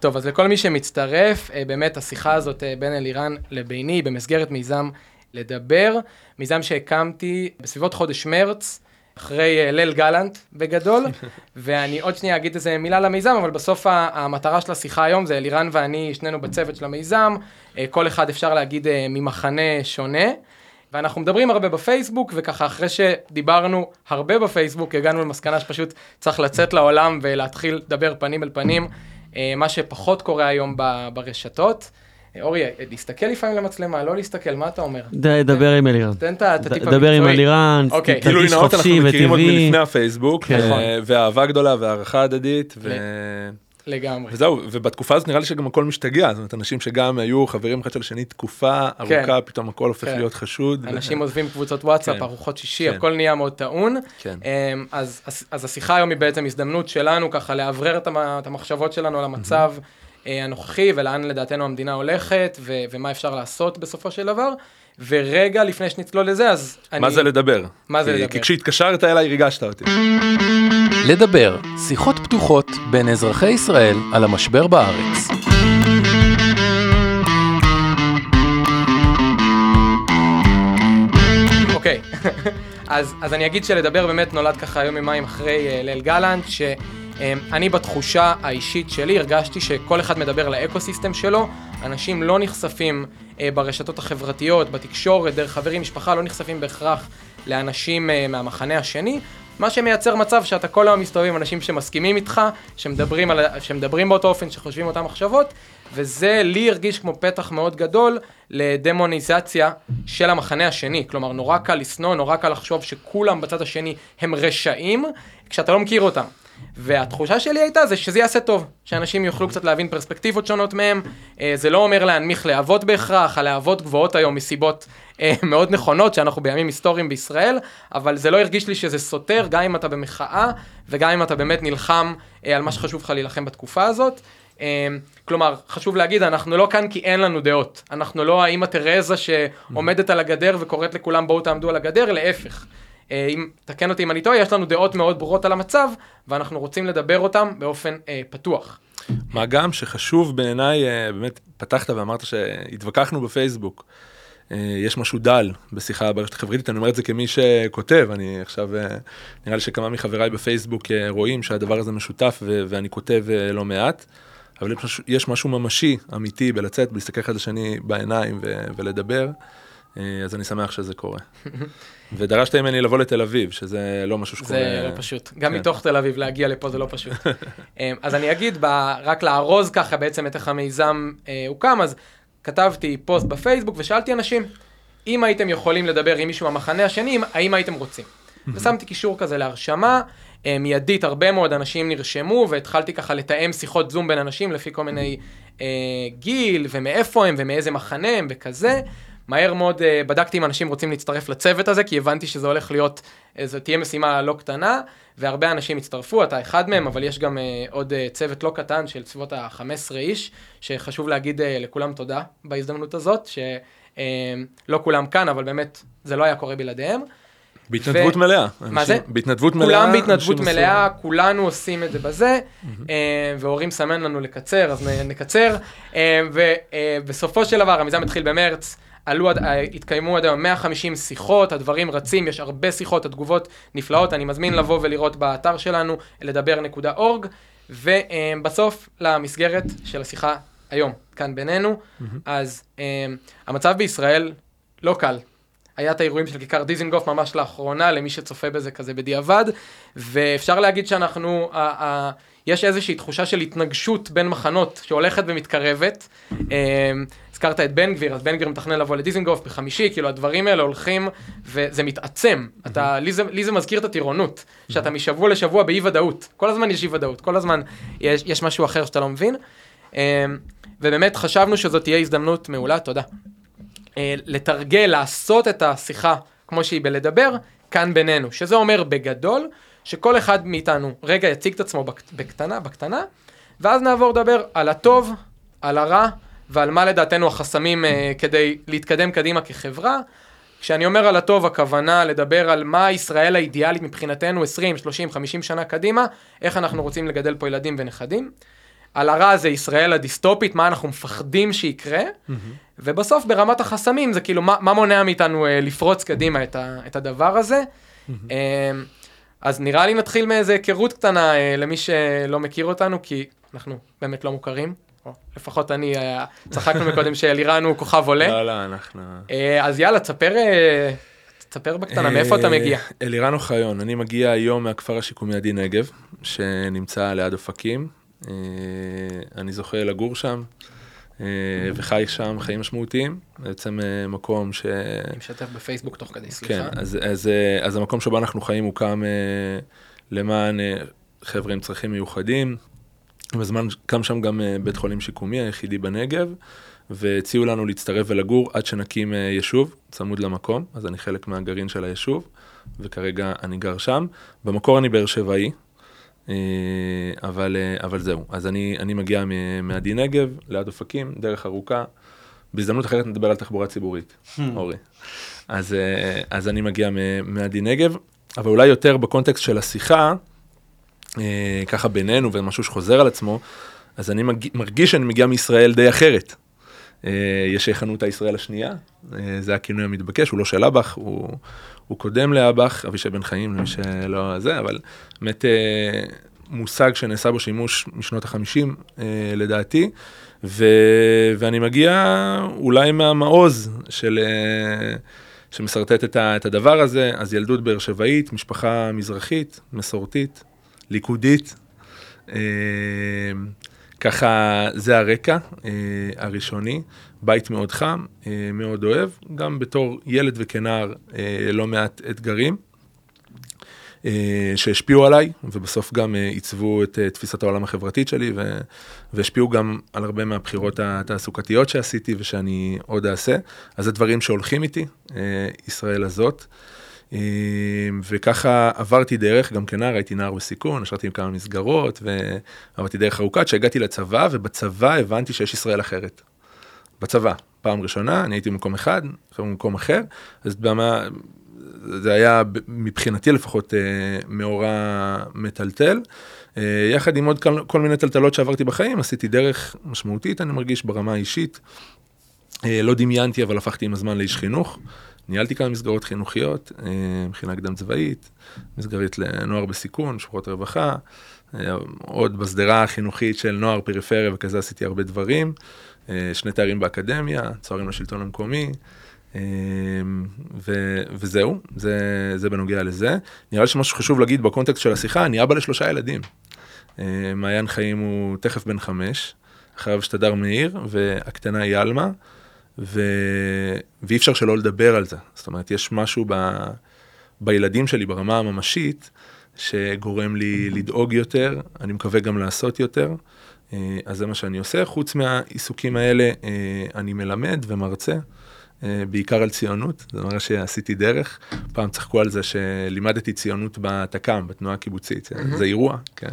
טוב, אז לכל מי שמצטרף, אה, באמת השיחה הזאת אה, בין אלירן לביני במסגרת מיזם לדבר, מיזם שהקמתי בסביבות חודש מרץ, אחרי אה, ליל גלנט בגדול, ואני עוד שנייה אגיד איזה מילה למיזם, אבל בסוף המטרה של השיחה היום זה אלירן ואני, שנינו בצוות של המיזם, כל אחד אפשר להגיד ממחנה שונה. ואנחנו מדברים הרבה בפייסבוק, וככה אחרי שדיברנו הרבה בפייסבוק, הגענו למסקנה שפשוט צריך לצאת לעולם ולהתחיל לדבר פנים אל פנים, מה שפחות קורה היום ברשתות. אה, אורי, אה, להסתכל לפעמים למצלמה, לא להסתכל, מה אתה אומר? דבר עם אלירן. תן את הטיפ דבר עם המקצועי. אלירן, אוקיי. ת- גילוי תרגיש נאות, אנחנו חופשי מכירים עוד וטבעי. מלפני הפייסבוק, כן. ו- ואהבה גדולה והערכה הדדית, ו- לגמרי. וזהו, ובתקופה הזאת נראה לי שגם הכל משתגע, זאת אומרת, אנשים שגם היו חברים אחד של השני תקופה ארוכה, פתאום הכל הופך כן. להיות חשוד. ו- אנשים עוזבים קבוצות וואטסאפ, כן. ארוחות שישי, כן. הכל נהיה מאוד טעון. כן. אמ, אז, אז, אז השיחה היום היא בעצם הזדמנות שלנו ככה לאוורר את, את המחשבות שלנו על המצב אה, הנוכחי ולאן לדעתנו המדינה הולכת ו, ומה אפשר לעשות בסופו של דבר. ורגע לפני שנצלול לזה, אז אני... מה זה לדבר? מה זה כי- לדבר? כי כשהתקשרת אליי ריגשת אותי. לדבר, שיחות פתוחות בין אזרחי ישראל על המשבר בארץ. אוקיי, אז, אז אני אגיד שלדבר באמת נולד ככה יום יומיים אחרי uh, ליל גלנט, שאני בתחושה האישית שלי הרגשתי שכל אחד מדבר לאקו-סיסטם שלו, אנשים לא נחשפים uh, ברשתות החברתיות, בתקשורת, דרך חברים, משפחה, לא נחשפים בהכרח לאנשים uh, מהמחנה השני, מה שמייצר מצב שאתה כל היום מסתובב עם אנשים שמסכימים איתך, שמדברים, על, שמדברים באותו אופן, שחושבים אותם מחשבות, וזה לי הרגיש כמו פתח מאוד גדול לדמוניזציה של המחנה השני. כלומר, נורא קל לשנוא, נורא קל לחשוב שכולם בצד השני הם רשעים, כשאתה לא מכיר אותם. והתחושה שלי הייתה זה שזה יעשה טוב, שאנשים יוכלו קצת להבין פרספקטיבות שונות מהם. אה, זה לא אומר להנמיך להבות בהכרח, הלהבות גבוהות היום מסיבות אה, מאוד נכונות, שאנחנו בימים היסטוריים בישראל, אבל זה לא הרגיש לי שזה סותר, גם אם אתה במחאה, וגם אם אתה באמת נלחם אה, על מה שחשוב לך להילחם בתקופה הזאת. כלומר, חשוב להגיד, אנחנו לא כאן כי אין לנו דעות. אנחנו לא האמא תרזה שעומדת על הגדר וקוראת לכולם בואו תעמדו על הגדר, להפך. אה, אם, תקן אותי אם אני טועה, יש לנו דעות מאוד ברורות על המצב, ואנחנו רוצים לדבר אותם באופן אה, פתוח. מה גם שחשוב בעיניי, אה, באמת פתחת ואמרת שהתווכחנו בפייסבוק. אה, יש משהו דל בשיחה ברשת החברתית, אני אומר את זה כמי שכותב, אני עכשיו, אה, נראה לי שכמה מחבריי בפייסבוק אה, רואים שהדבר הזה משותף ו- ואני כותב אה, לא מעט, אבל יש משהו- ממשי, אמיתי, בלצאת, בלהסתכל אחד לשני בעיניים ו- ולדבר, אז אני שמח שזה קורה. ודרשת ממני לבוא לתל אביב, שזה לא משהו שקורה. זה לא פשוט. גם כן. מתוך תל אביב להגיע לפה זה לא פשוט. אמ, אז אני אגיד, ב- רק לארוז ככה בעצם את איך המיזם אה, הוקם, אז כתבתי פוסט בפייסבוק ושאלתי אנשים, אם הייתם יכולים לדבר עם מישהו מהמחנה השני, האם הייתם רוצים? ושמתי קישור כזה להרשמה, אה, מיידית הרבה מאוד אנשים נרשמו, והתחלתי ככה לתאם שיחות זום בין אנשים לפי כל מיני אה, גיל, ומאיפה הם, ומאיזה מחנה הם, וכזה. מהר מאוד אה, בדקתי אם אנשים רוצים להצטרף לצוות הזה, כי הבנתי שזה הולך להיות, אה, זו תהיה משימה לא קטנה, והרבה אנשים הצטרפו, אתה אחד מהם, אבל יש גם אה, עוד אה, צוות לא קטן של סביבות ה-15 איש, שחשוב להגיד אה, לכולם תודה בהזדמנות הזאת, שלא כולם כאן, אבל באמת זה לא היה קורה בלעדיהם. בהתנדבות ו- מלאה. מה אנשים- זה? בהתנדבות מלאה. כולם בהתנדבות מלאה, כולנו עושים את זה בזה, אה, והורים סמן לנו לקצר, אז נקצר. ובסופו של דבר, המיזם התחיל במרץ, עלו, אה, התקיימו עד היום 150 שיחות, הדברים רצים, יש הרבה שיחות, התגובות נפלאות, אני מזמין לבוא ולראות באתר שלנו, לדבר.org, ובסוף למסגרת של השיחה היום, כאן בינינו, אז אה, המצב בישראל לא קל. היה את האירועים של כיכר דיזינגוף ממש לאחרונה, למי שצופה בזה כזה בדיעבד, ואפשר להגיד שאנחנו, ה- ה- יש איזושהי תחושה של התנגשות בין מחנות שהולכת ומתקרבת. הזכרת את בן גביר, אז בן גביר מתכנן לבוא לדיזינגוף בחמישי, כאילו הדברים האלה הולכים וזה מתעצם. אתה, לי, זה, לי זה מזכיר את הטירונות, שאתה משבוע לשבוע באי ודאות. כל הזמן יש אי ודאות, כל הזמן יש, יש משהו אחר שאתה לא מבין. אה, ובאמת חשבנו שזאת תהיה הזדמנות מעולה, תודה. אה, לתרגל, לעשות את השיחה כמו שהיא בלדבר, כאן בינינו. שזה אומר בגדול, שכל אחד מאיתנו רגע יציג את עצמו בק- בקטנה, בקטנה, ואז נעבור לדבר על הטוב, על הרע, ועל מה לדעתנו החסמים אה, כדי להתקדם קדימה כחברה. כשאני אומר על הטוב, הכוונה לדבר על מה ישראל האידיאלית מבחינתנו 20, 30, 50 שנה קדימה, איך אנחנו רוצים לגדל פה ילדים ונכדים. על הרע זה ישראל הדיסטופית, מה אנחנו מפחדים שיקרה, ובסוף ברמת החסמים זה כאילו מה, מה מונע מאיתנו אה, לפרוץ קדימה את, ה, את הדבר הזה. אה, אז נראה לי נתחיל מאיזה היכרות קטנה אה, למי שלא מכיר אותנו, כי אנחנו באמת לא מוכרים. או לפחות אני, אה, צחקנו מקודם שאלירן הוא כוכב עולה. לא, לא, אנחנו... אה, אז יאללה, תספר, אה, תספר בקטנה, מאיפה אתה מגיע? אלירן אוחיון, אני מגיע היום מהכפר השיקומי עדי נגב, שנמצא ליד אופקים. אני זוכה לגור שם, וחי שם חיים משמעותיים. בעצם מקום ש... אני משתף בפייסבוק תוך כדי, כן, סליחה. אז, אז, אה, אז המקום שבו אנחנו חיים הוקם למען חבר'ה עם צרכים מיוחדים. בזמן קם שם גם אה, בית חולים שיקומי היחידי בנגב, והציעו לנו להצטרף ולגור עד שנקים אה, יישוב צמוד למקום, אז אני חלק מהגרעין של היישוב, וכרגע אני גר שם. במקור אני באר שבעי, אה, אבל, אבל זהו. אז אני, אני מגיע מעדי נגב, ליד אופקים, דרך ארוכה. בהזדמנות אחרת נדבר על תחבורה ציבורית, אורי. אז, אז אני מגיע מעדי נגב, אבל אולי יותר בקונטקסט של השיחה, אה, ככה בינינו ומשהו שחוזר על עצמו, אז אני מג... מרגיש שאני מגיע מישראל די אחרת. אה, יש שיכנו אותה ישראל השנייה, אה, זה הכינוי המתבקש, הוא לא של אב"ח, הוא, הוא קודם לאב"ח, אבישי בן חיים, למי שלא זה, אבל באמת מושג שנעשה בו שימוש משנות החמישים לדעתי, ו... ואני מגיע אולי מהמעוז של... שמשרטט את, את הדבר הזה, אז ילדות באר שבעית, משפחה מזרחית, מסורתית, ליכודית. אה, ככה זה הרקע אה, הראשוני, בית מאוד חם, אה, מאוד אוהב, גם בתור ילד וכנער לא מעט אתגרים. שהשפיעו עליי, ובסוף גם עיצבו את תפיסת העולם החברתית שלי, והשפיעו גם על הרבה מהבחירות התעסוקתיות שעשיתי ושאני עוד אעשה. אז זה דברים שהולכים איתי, ישראל הזאת. אה, וככה עברתי דרך, גם כנער הייתי נער בסיכון, נשרתי עם כמה מסגרות, ועברתי דרך ארוכה עד שהגעתי לצבא, ובצבא הבנתי שיש ישראל אחרת. בצבא, פעם ראשונה, אני הייתי במקום אחד, עכשיו במקום אחר, אז במה, זה היה מבחינתי לפחות אה, מאורע מטלטל. אה, יחד עם עוד כל מיני טלטלות שעברתי בחיים, עשיתי דרך משמעותית, אני מרגיש, ברמה האישית. אה, לא דמיינתי, אבל הפכתי עם הזמן לאיש חינוך. ניהלתי כמה מסגרות חינוכיות, אה, מכינה קדם צבאית, מסגרת לנוער בסיכון, שורות רווחה, אה, עוד בשדרה החינוכית של נוער פריפריה וכזה עשיתי הרבה דברים. אה, שני תארים באקדמיה, צוערים לשלטון המקומי, ו- וזהו, זה, זה בנוגע לזה. נראה לי שמשהו חשוב להגיד בקונטקסט של השיחה, אני אבא לשלושה ילדים. מעיין חיים הוא תכף בן חמש, אחריו שתדר מאיר, והקטנה היא עלמה, ו... ואי אפשר שלא לדבר על זה. זאת אומרת, יש משהו ב... בילדים שלי ברמה הממשית, שגורם לי לדאוג יותר, אני מקווה גם לעשות יותר. אה, אז זה מה שאני עושה. חוץ מהעיסוקים האלה, אה, אני מלמד ומרצה, אה, בעיקר על ציונות, זה מראה שעשיתי דרך. פעם צחקו על זה שלימדתי ציונות בתק"ם, בתנועה הקיבוצית, זה אירוע, כן.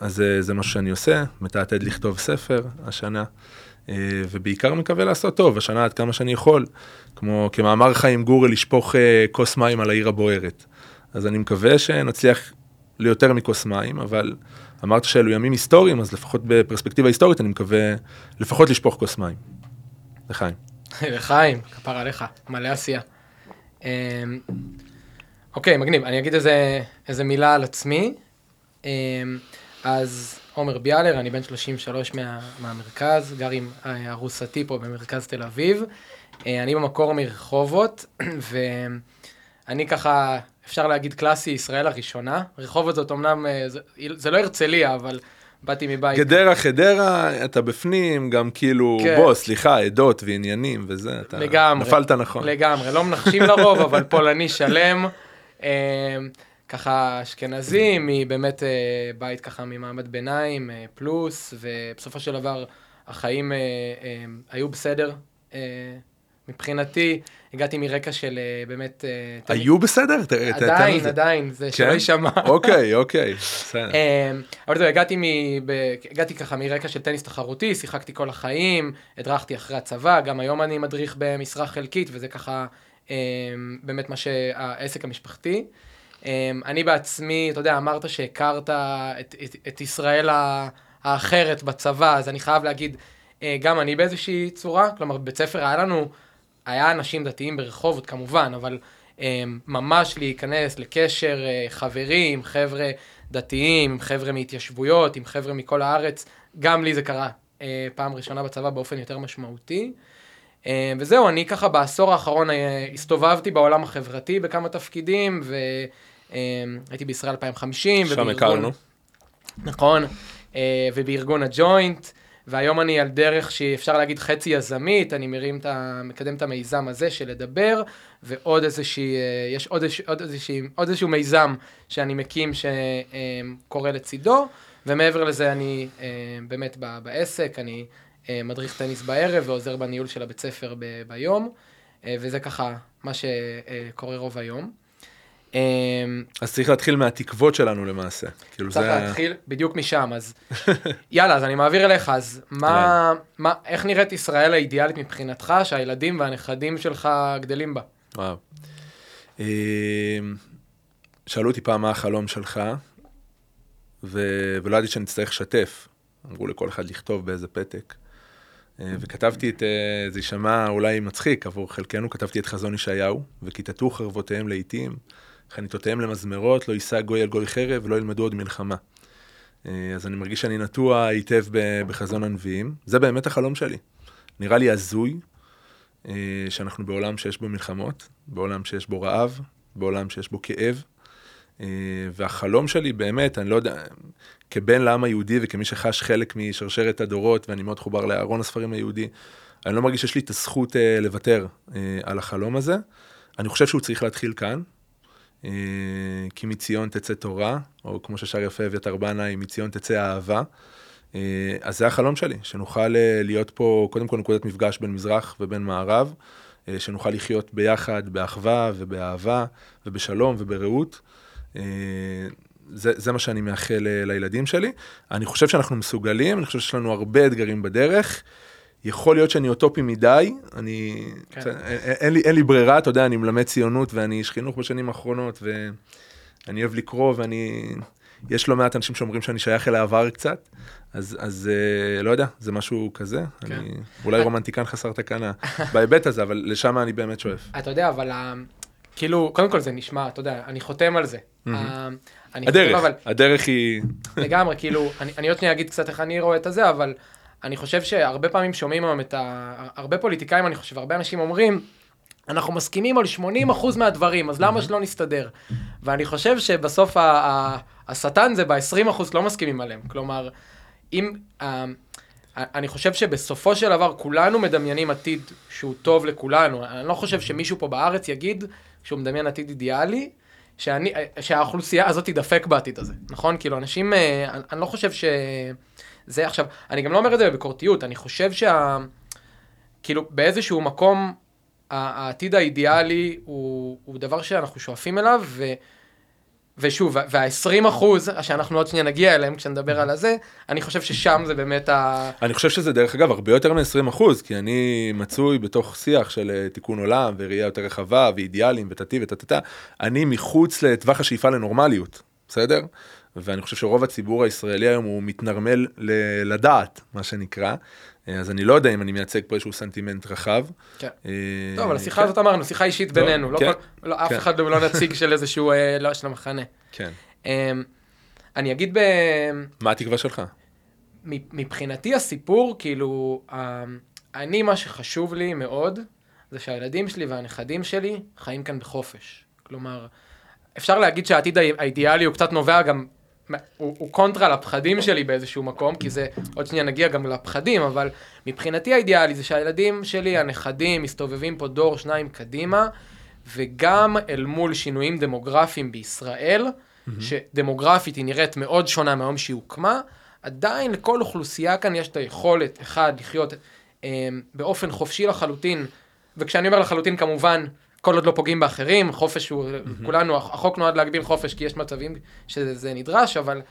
אז זה, זה משהו שאני עושה, מתעתד לכתוב ספר השנה. אה, ובעיקר מקווה לעשות טוב, השנה עד כמה שאני יכול, כמו כמאמר חיים גורי, לשפוך אה, כוס מים על העיר הבוערת. אז אני מקווה שנצליח ליותר מכוס מים, אבל אמרת שאלו ימים היסטוריים, אז לפחות בפרספקטיבה היסטורית אני מקווה לפחות לשפוך כוס מים. לחיים. לחיים, כפר עליך, מלא עשייה. אמ, אוקיי, מגניב, אני אגיד איזה, איזה מילה על עצמי. אמ, אז עומר ביאלר, אני בן 33 מה, מהמרכז, גר עם אה, ארוסתי פה במרכז תל אביב. אה, אני במקור מרחובות, ואני ככה, אפשר להגיד קלאסי ישראל הראשונה. רחובות זאת אמנם, אה, זה, זה לא הרצליה, אבל באתי מבית. גדרה, חדרה, אתה בפנים, גם כאילו, כן. בוא, סליחה, עדות ועניינים וזה, אתה לגמרי. נפלת נכון. לגמרי, לא מנחשים לרוב, אבל פולני שלם. אה, ככה אשכנזי, מבאמת אה, בית ככה ממעמד ביניים, אה, פלוס, ובסופו של דבר החיים אה, אה, היו בסדר. אה, מבחינתי, הגעתי מרקע של אה, באמת... אה, תמיד- היו בסדר? ת- ת- תן עדיין. עדיין, זה שלא כן? יישמע. אוקיי, אוקיי, בסדר. אמ, אבל זהו, הגעתי. הגעתי ככה מרקע של טניס תחרותי, שיחקתי כל החיים, הדרכתי אחרי הצבא, גם היום אני מדריך במשרה חלקית, וזה ככה אמ, באמת מה שהעסק המשפחתי. אמ, אמ, אני בעצמי, אתה יודע, אמרת שהכרת את, את, את ישראל האחרת בצבא, אז אני חייב להגיד, אה, גם אני באיזושהי צורה, כלומר, בבית ספר היה לנו, היה אנשים דתיים ברחובות כמובן, אבל אמ, ממש להיכנס לקשר אה, חברי עם חבר'ה דתיים, חבר'ה מהתיישבויות, עם חבר'ה מכל הארץ, גם לי זה קרה אה, פעם ראשונה בצבא באופן יותר משמעותי. אה, וזהו, אני ככה בעשור האחרון הסתובבתי בעולם החברתי בכמה תפקידים, והייתי בישראל 2050. שם הכרנו. נכון, אה, ובארגון הג'וינט, והיום אני על דרך שאפשר להגיד חצי יזמית, אני מרים את ה... מקדם את המיזם הזה של לדבר, ועוד איזושהי, אה, יש עוד, איזוש, עוד, איזושהי, עוד איזשהו מיזם שאני מקים שקורא לצידו, ומעבר לזה אני אה, באמת בעסק, אני מדריך טניס בערב ועוזר בניהול של הבית ספר ב- ביום, וזה ככה מה שקורה רוב היום. אה, אז צריך להתחיל מהתקוות שלנו למעשה. כאילו צריך זה... להתחיל בדיוק משם, אז יאללה, אז אני מעביר אליך, אז מה, מה, איך נראית ישראל האידיאלית מבחינתך, שהילדים והנכדים שלך גדלים בה? וואו. אה, שאלו אותי פעם מה החלום שלך, ו... ולא ידעתי שאני אצטרך לשתף. אמרו לכל אחד לכתוב באיזה פתק. אה, וכתבתי את, אה, זה יישמע אולי מצחיק עבור חלקנו, כתבתי את חזון ישעיהו, וכיתתו חרבותיהם לעיתים, חניתותיהם למזמרות, לא יישא גוי על גוי חרב ולא ילמדו עוד מלחמה. אה, אז אני מרגיש שאני נטוע היטב בחזון הנביאים. זה באמת החלום שלי. נראה לי הזוי אה, שאנחנו בעולם שיש בו מלחמות, בעולם שיש בו רעב, בעולם שיש בו כאב. אה, והחלום שלי באמת, אני לא יודע, כבן לעם היהודי וכמי שחש חלק משרשרת הדורות, ואני מאוד חובר לארון הספרים היהודי, אני לא מרגיש שיש לי את הזכות לוותר על החלום הזה. אני חושב שהוא צריך להתחיל כאן, כי מציון תצא תורה, או כמו ששר יפה אביתר בנאי, מציון תצא אהבה. אה, אז זה החלום שלי, שנוכל אה, להיות פה, קודם כל נקודת מפגש בין מזרח ובין מערב, אה, שנוכל לחיות ביחד באחווה ובאהבה ובשלום וברעות. אה, זה, זה מה שאני מאחל אה, לילדים שלי. אני חושב שאנחנו מסוגלים, אני חושב שיש לנו הרבה אתגרים בדרך. יכול להיות שאני אוטופי מדי, אני... כן. אין, אין, לי, אין לי ברירה, אתה יודע, אני מלמד ציונות ואני איש חינוך בשנים האחרונות, ואני אוהב לקרוא ואני... יש לא מעט אנשים שאומרים שאני שייך אל העבר קצת, אז, אז אה, לא יודע, זה משהו כזה. כן. אני אולי רומנטיקן חסר תקנה בהיבט הזה, אבל לשם אני באמת שואף. אתה יודע, אבל ה- כאילו, קודם כל זה נשמע, אתה יודע, אני חותם על זה. הדרך, הדרך היא... לגמרי, כאילו, אני, אני עוד שנייה אגיד קצת איך אני רואה את הזה, אבל אני חושב שהרבה פעמים שומעים היום את ה... הרבה פוליטיקאים, אני חושב, הרבה אנשים אומרים, אנחנו מסכימים על 80% מהדברים, אז למה שלא נסתדר? ואני חושב שבסוף ה- ה- השטן זה ב-20% לא מסכימים עליהם. כלומר, אם... ה- אני חושב שבסופו של דבר כולנו מדמיינים עתיד שהוא טוב לכולנו. אני לא חושב שמישהו פה בארץ יגיד שהוא מדמיין עתיד אידיאלי, שאני, שהאוכלוסייה הזאת תדפק בעתיד הזה, נכון? כאילו, אנשים, אה, אני, אני לא חושב ש... זה עכשיו, אני גם לא אומר את זה בביקורתיות, אני חושב שה... כאילו, באיזשהו מקום, העתיד האידיאלי הוא, הוא דבר שאנחנו שואפים אליו, ו... ושוב, וה-20 אחוז, שאנחנו עוד שנייה נגיע אליהם כשנדבר על הזה, אני חושב ששם זה באמת ה... אני חושב שזה דרך אגב הרבה יותר מ-20 אחוז, כי אני מצוי בתוך שיח של אה, תיקון עולם וראייה יותר רחבה ואידיאלים וטטי וטטטה. אני מחוץ לטווח השאיפה לנורמליות, בסדר? ואני חושב שרוב הציבור הישראלי היום הוא מתנרמל ל- לדעת, מה שנקרא. אה, אז אני לא יודע אם אני מייצג פה איזשהו סנטימנט רחב. כן. אה, טוב, אבל השיחה כן, הזאת אמרנו, שיחה אישית בינינו, לא כן, לא, אף כן. אחד הוא לא נציג של איזשהו, אה, לא, של המחנה. כן. אמ, אני אגיד ב... מה התקווה שלך? מבחינתי הסיפור, כאילו, אמ, אני, מה שחשוב לי מאוד, זה שהילדים שלי והנכדים שלי חיים כאן בחופש. כלומר, אפשר להגיד שהעתיד האי- האידיאלי הוא קצת נובע גם, הוא, הוא קונטרה לפחדים שלי באיזשהו מקום, כי זה, עוד שנייה נגיע גם לפחדים, אבל מבחינתי האידיאלי זה שהילדים שלי, הנכדים, מסתובבים פה דור, שניים קדימה, וגם אל מול שינויים דמוגרפיים בישראל, שדמוגרפית היא נראית מאוד שונה מהיום שהיא הוקמה, עדיין לכל אוכלוסייה כאן יש את היכולת, אחד, לחיות אה, באופן חופשי לחלוטין, וכשאני אומר לחלוטין כמובן, כל עוד לא פוגעים באחרים, חופש הוא, כולנו, החוק נועד להגביל חופש כי יש מצבים שזה נדרש, אבל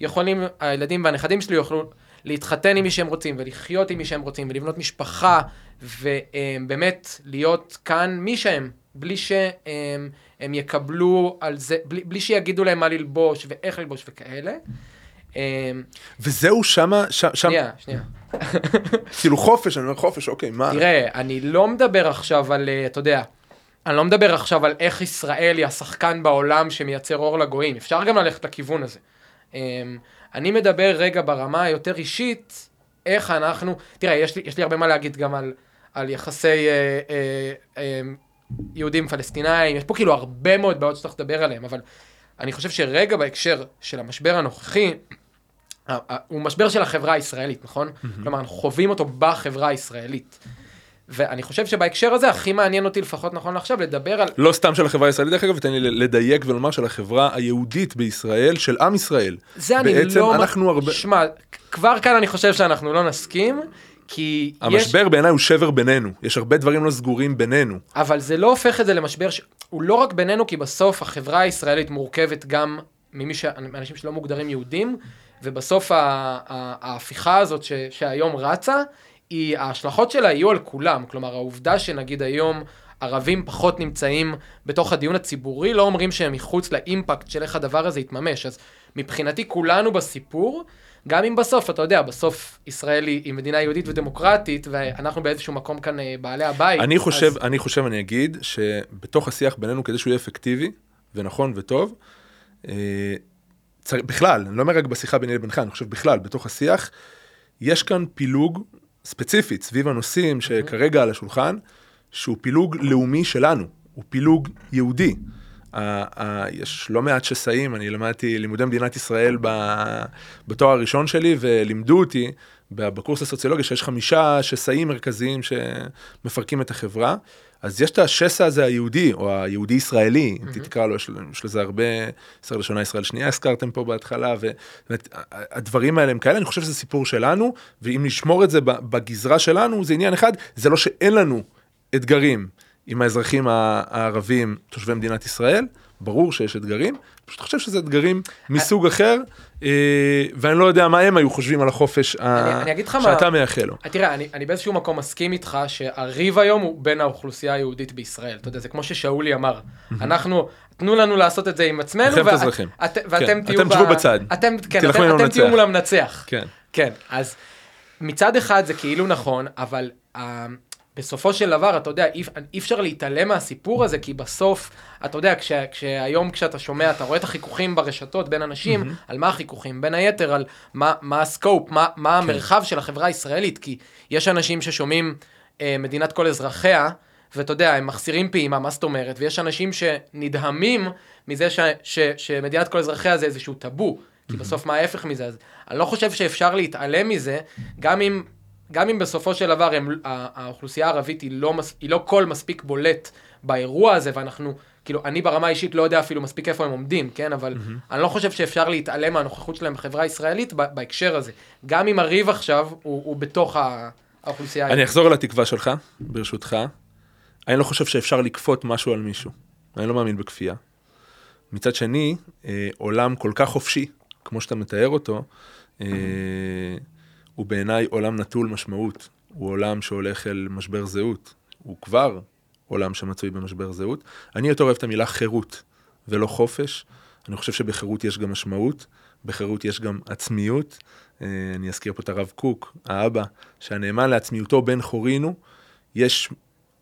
יכולים, הילדים והנכדים שלי יוכלו להתחתן עם מי שהם רוצים, ולחיות עם מי שהם רוצים, ולבנות משפחה, ובאמת להיות כאן מי שהם, בלי שהם הם יקבלו על זה, בלי, בלי שיגידו להם מה ללבוש ואיך ללבוש וכאלה. אמ, וזהו שמה, ש, שם, שנייה, שנייה. כאילו חופש, אני אומר חופש, אוקיי, מה? תראה, אני לא מדבר עכשיו על, אה, אתה יודע, אני לא מדבר עכשיו על איך ישראל היא השחקן בעולם שמייצר אור לגויים, אפשר גם ללכת לכיוון הזה. אמ, אני מדבר רגע ברמה היותר אישית, איך אנחנו, תראה, יש לי, יש לי הרבה מה להגיד גם על, על יחסי אה, אה, אה, יהודים פלסטינאים, יש פה כאילו הרבה מאוד בעיות שצריך לדבר עליהם, אבל אני חושב שרגע בהקשר של המשבר הנוכחי, הוא משבר של החברה הישראלית, נכון? Mm-hmm. כלומר, אנחנו חווים אותו בחברה הישראלית. ואני חושב שבהקשר הזה הכי מעניין אותי לפחות נכון לעכשיו לדבר על... לא סתם של החברה הישראלית, דרך אגב, תן לי לדייק ולומר של החברה היהודית בישראל, של עם ישראל. זה אני בעצם לא... אנחנו הרבה... שמע, כבר כאן אני חושב שאנחנו לא נסכים, כי יש... המשבר בעיניי הוא שבר בינינו, יש הרבה דברים לא סגורים בינינו. אבל זה לא הופך את זה למשבר ש... הוא לא רק בינינו, כי בסוף החברה הישראלית מורכבת גם ממי ש... אנשים שלא מוגדרים יהודים, ובסוף. ההפיכה הזאת ש... שהיום רצה, היא... ההשלכות שלה יהיו על כולם. כלומר, העובדה שנגיד היום ערבים פחות נמצאים בתוך הדיון הציבורי, לא אומרים שהם מחוץ לאימפקט של איך הדבר הזה יתממש. אז מבחינתי כולנו בסיפור, גם אם בסוף, אתה יודע, בסוף ישראל היא, היא מדינה יהודית ודמוקרטית, ואנחנו באיזשהו מקום כאן אה, בעלי הבית. אני חושב, אז... אני חושב, אני אגיד, שבתוך השיח בינינו, כדי שהוא יהיה אפקטיבי, ונכון וטוב, אה. בכלל, אני לא אומר רק בשיחה ביני לבינך, אני חושב בכלל, בתוך השיח, יש כאן פילוג ספציפית סביב הנושאים שכרגע על השולחן, שהוא פילוג לאומי שלנו, הוא פילוג יהודי. יש לא מעט שסעים, אני למדתי לימודי מדינת ישראל ב- בתואר הראשון שלי, ולימדו אותי בקורס הסוציולוגיה שיש חמישה שסעים מרכזיים שמפרקים את החברה. אז יש את השסע הזה היהודי, או היהודי-ישראלי, אם mm-hmm. תקרא לו, יש, יש לזה הרבה, ישראל ראשונה, ישראל שנייה, הזכרתם פה בהתחלה, ובאמת, הדברים האלה הם כאלה, אני חושב שזה סיפור שלנו, ואם נשמור את זה בגזרה שלנו, זה עניין אחד, זה לא שאין לנו אתגרים עם האזרחים הערבים, תושבי מדינת ישראל, ברור שיש אתגרים, פשוט חושב שזה אתגרים מסוג אחר, ואני לא יודע מה הם היו חושבים על החופש שאתה מייחל לו. תראה, אני, אני באיזשהו מקום מסכים איתך שהריב היום הוא בין האוכלוסייה היהודית בישראל. אתה יודע, זה כמו ששאולי אמר, אנחנו, תנו לנו לעשות את זה עם עצמנו, כן, ואתם תהיו אתם תשבו בצד. אתם, כן. תהיו מול המנצח. כן. כן, אז מצד אחד זה כאילו נכון, אבל בסופו של דבר, אתה יודע, אי, אי אפשר להתעלם מהסיפור הזה, כי בסוף, אתה יודע, כש, כשהיום כשאתה שומע, אתה רואה את החיכוכים ברשתות בין אנשים, mm-hmm. על מה החיכוכים? בין היתר, על מה, מה הסקופ, מה, מה כן. המרחב של החברה הישראלית, כי יש אנשים ששומעים אה, מדינת כל אזרחיה, ואתה יודע, הם מחסירים פעימה, מה זאת אומרת? ויש אנשים שנדהמים מזה ש, ש, שמדינת כל אזרחיה זה איזשהו טאבו. כי בסוף מה ההפך מזה? אז אני לא חושב שאפשר להתעלם מזה, גם אם, גם אם בסופו של דבר הם, האוכלוסייה הערבית היא לא, מס, היא לא קול מספיק בולט באירוע הזה, ואנחנו, כאילו, אני ברמה האישית לא יודע אפילו מספיק איפה הם עומדים, כן? אבל אני לא חושב שאפשר להתעלם מהנוכחות שלהם בחברה הישראלית בהקשר הזה. גם אם הריב עכשיו הוא, הוא בתוך האוכלוסייה אני אחזור על התקווה שלך, ברשותך. אני לא חושב שאפשר לכפות משהו על מישהו. אני לא מאמין בכפייה. מצד שני, אה, עולם כל כך חופשי, כמו שאתה מתאר אותו, אה, הוא בעיניי עולם נטול משמעות. הוא עולם שהולך אל משבר זהות. הוא כבר עולם שמצוי במשבר זהות. אני יותר אוהב את המילה חירות ולא חופש. אני חושב שבחירות יש גם משמעות, בחירות יש גם עצמיות. אה, אני אזכיר פה את הרב קוק, האבא, שהנאמן לעצמיותו בן חורינו. יש,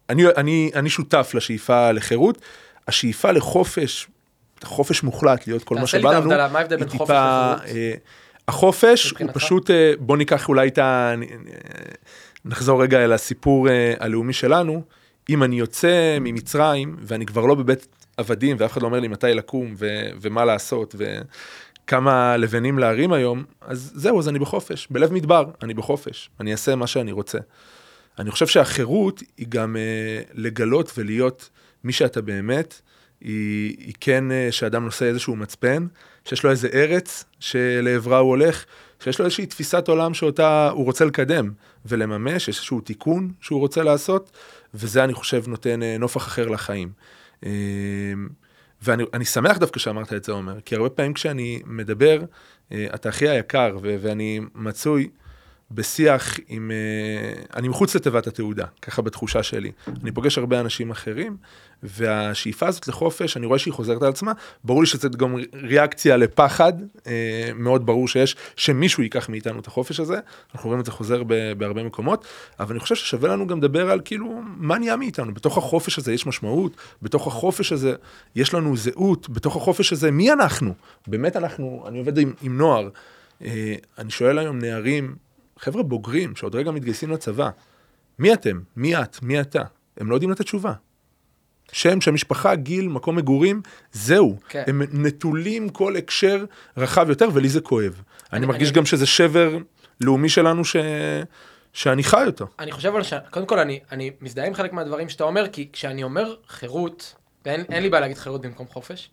אני, אני, אני שותף לשאיפה לחירות. השאיפה לחופש, חופש מוחלט, להיות כל מה תעשה לי שבא את לנו, ההבדלה, מה ההבדל היא בין חופש טיפה, לחירות? החופש הוא? פשוט, אה, בוא ניקח אולי את ה... נחזור רגע אל הסיפור אה, הלאומי שלנו. אם אני יוצא ממצרים ואני כבר לא בבית עבדים ואף אחד לא אומר לי מתי לקום ו- ומה לעשות וכמה לבנים להרים היום, אז זהו, אז אני בחופש. בלב מדבר, אני בחופש. אני אעשה מה שאני רוצה. אני חושב שהחירות היא גם אה, לגלות ולהיות מי שאתה באמת. היא, היא כן אה, שאדם נושא איזשהו מצפן, שיש לו איזה ארץ שלעברה הוא הולך, שיש לו איזושהי תפיסת עולם שאותה הוא רוצה לקדם ולממש, יש איזשהו תיקון שהוא רוצה לעשות, וזה אני חושב נותן אה, נופח אחר לחיים. אה, ואני אני שמח דווקא שאמרת את זה, עומר, כי הרבה פעמים כשאני מדבר, אה, אתה הכי היקר, ואני מצוי בשיח עם... אה, אני מחוץ לתיבת התעודה, ככה בתחושה שלי. אני פוגש הרבה אנשים אחרים, והשאיפה הזאת לחופש, אני רואה שהיא חוזרת על עצמה. ברור לי שזאת גם ריאקציה לפחד, אה, מאוד ברור שיש, שמישהו ייקח מאיתנו את החופש הזה. אנחנו רואים את זה חוזר בהרבה מקומות, אבל אני חושב ששווה לנו גם לדבר על כאילו, מה נהיה מאיתנו? בתוך החופש הזה יש משמעות, בתוך החופש הזה יש לנו זהות, בתוך החופש הזה מי אנחנו? באמת אנחנו, אני עובד עם, עם נוער. אה, אני שואל היום נערים, חבר'ה בוגרים שעוד רגע מתגייסים לצבא, מי אתם? מי את? מי אתה? הם לא יודעים לתת תשובה. שם, שם משפחה, גיל, מקום מגורים, זהו. כן. הם נטולים כל הקשר רחב יותר, ולי זה כואב. אני, אני- מרגיש אני- גם שזה שבר לאומי שלנו ש... שאני חי אותו. אני חושב על ש... קודם כל, אני, אני מזדהה עם חלק מהדברים שאתה אומר, כי כשאני אומר חירות, ואין אין לי בעיה להגיד חירות במקום חופש,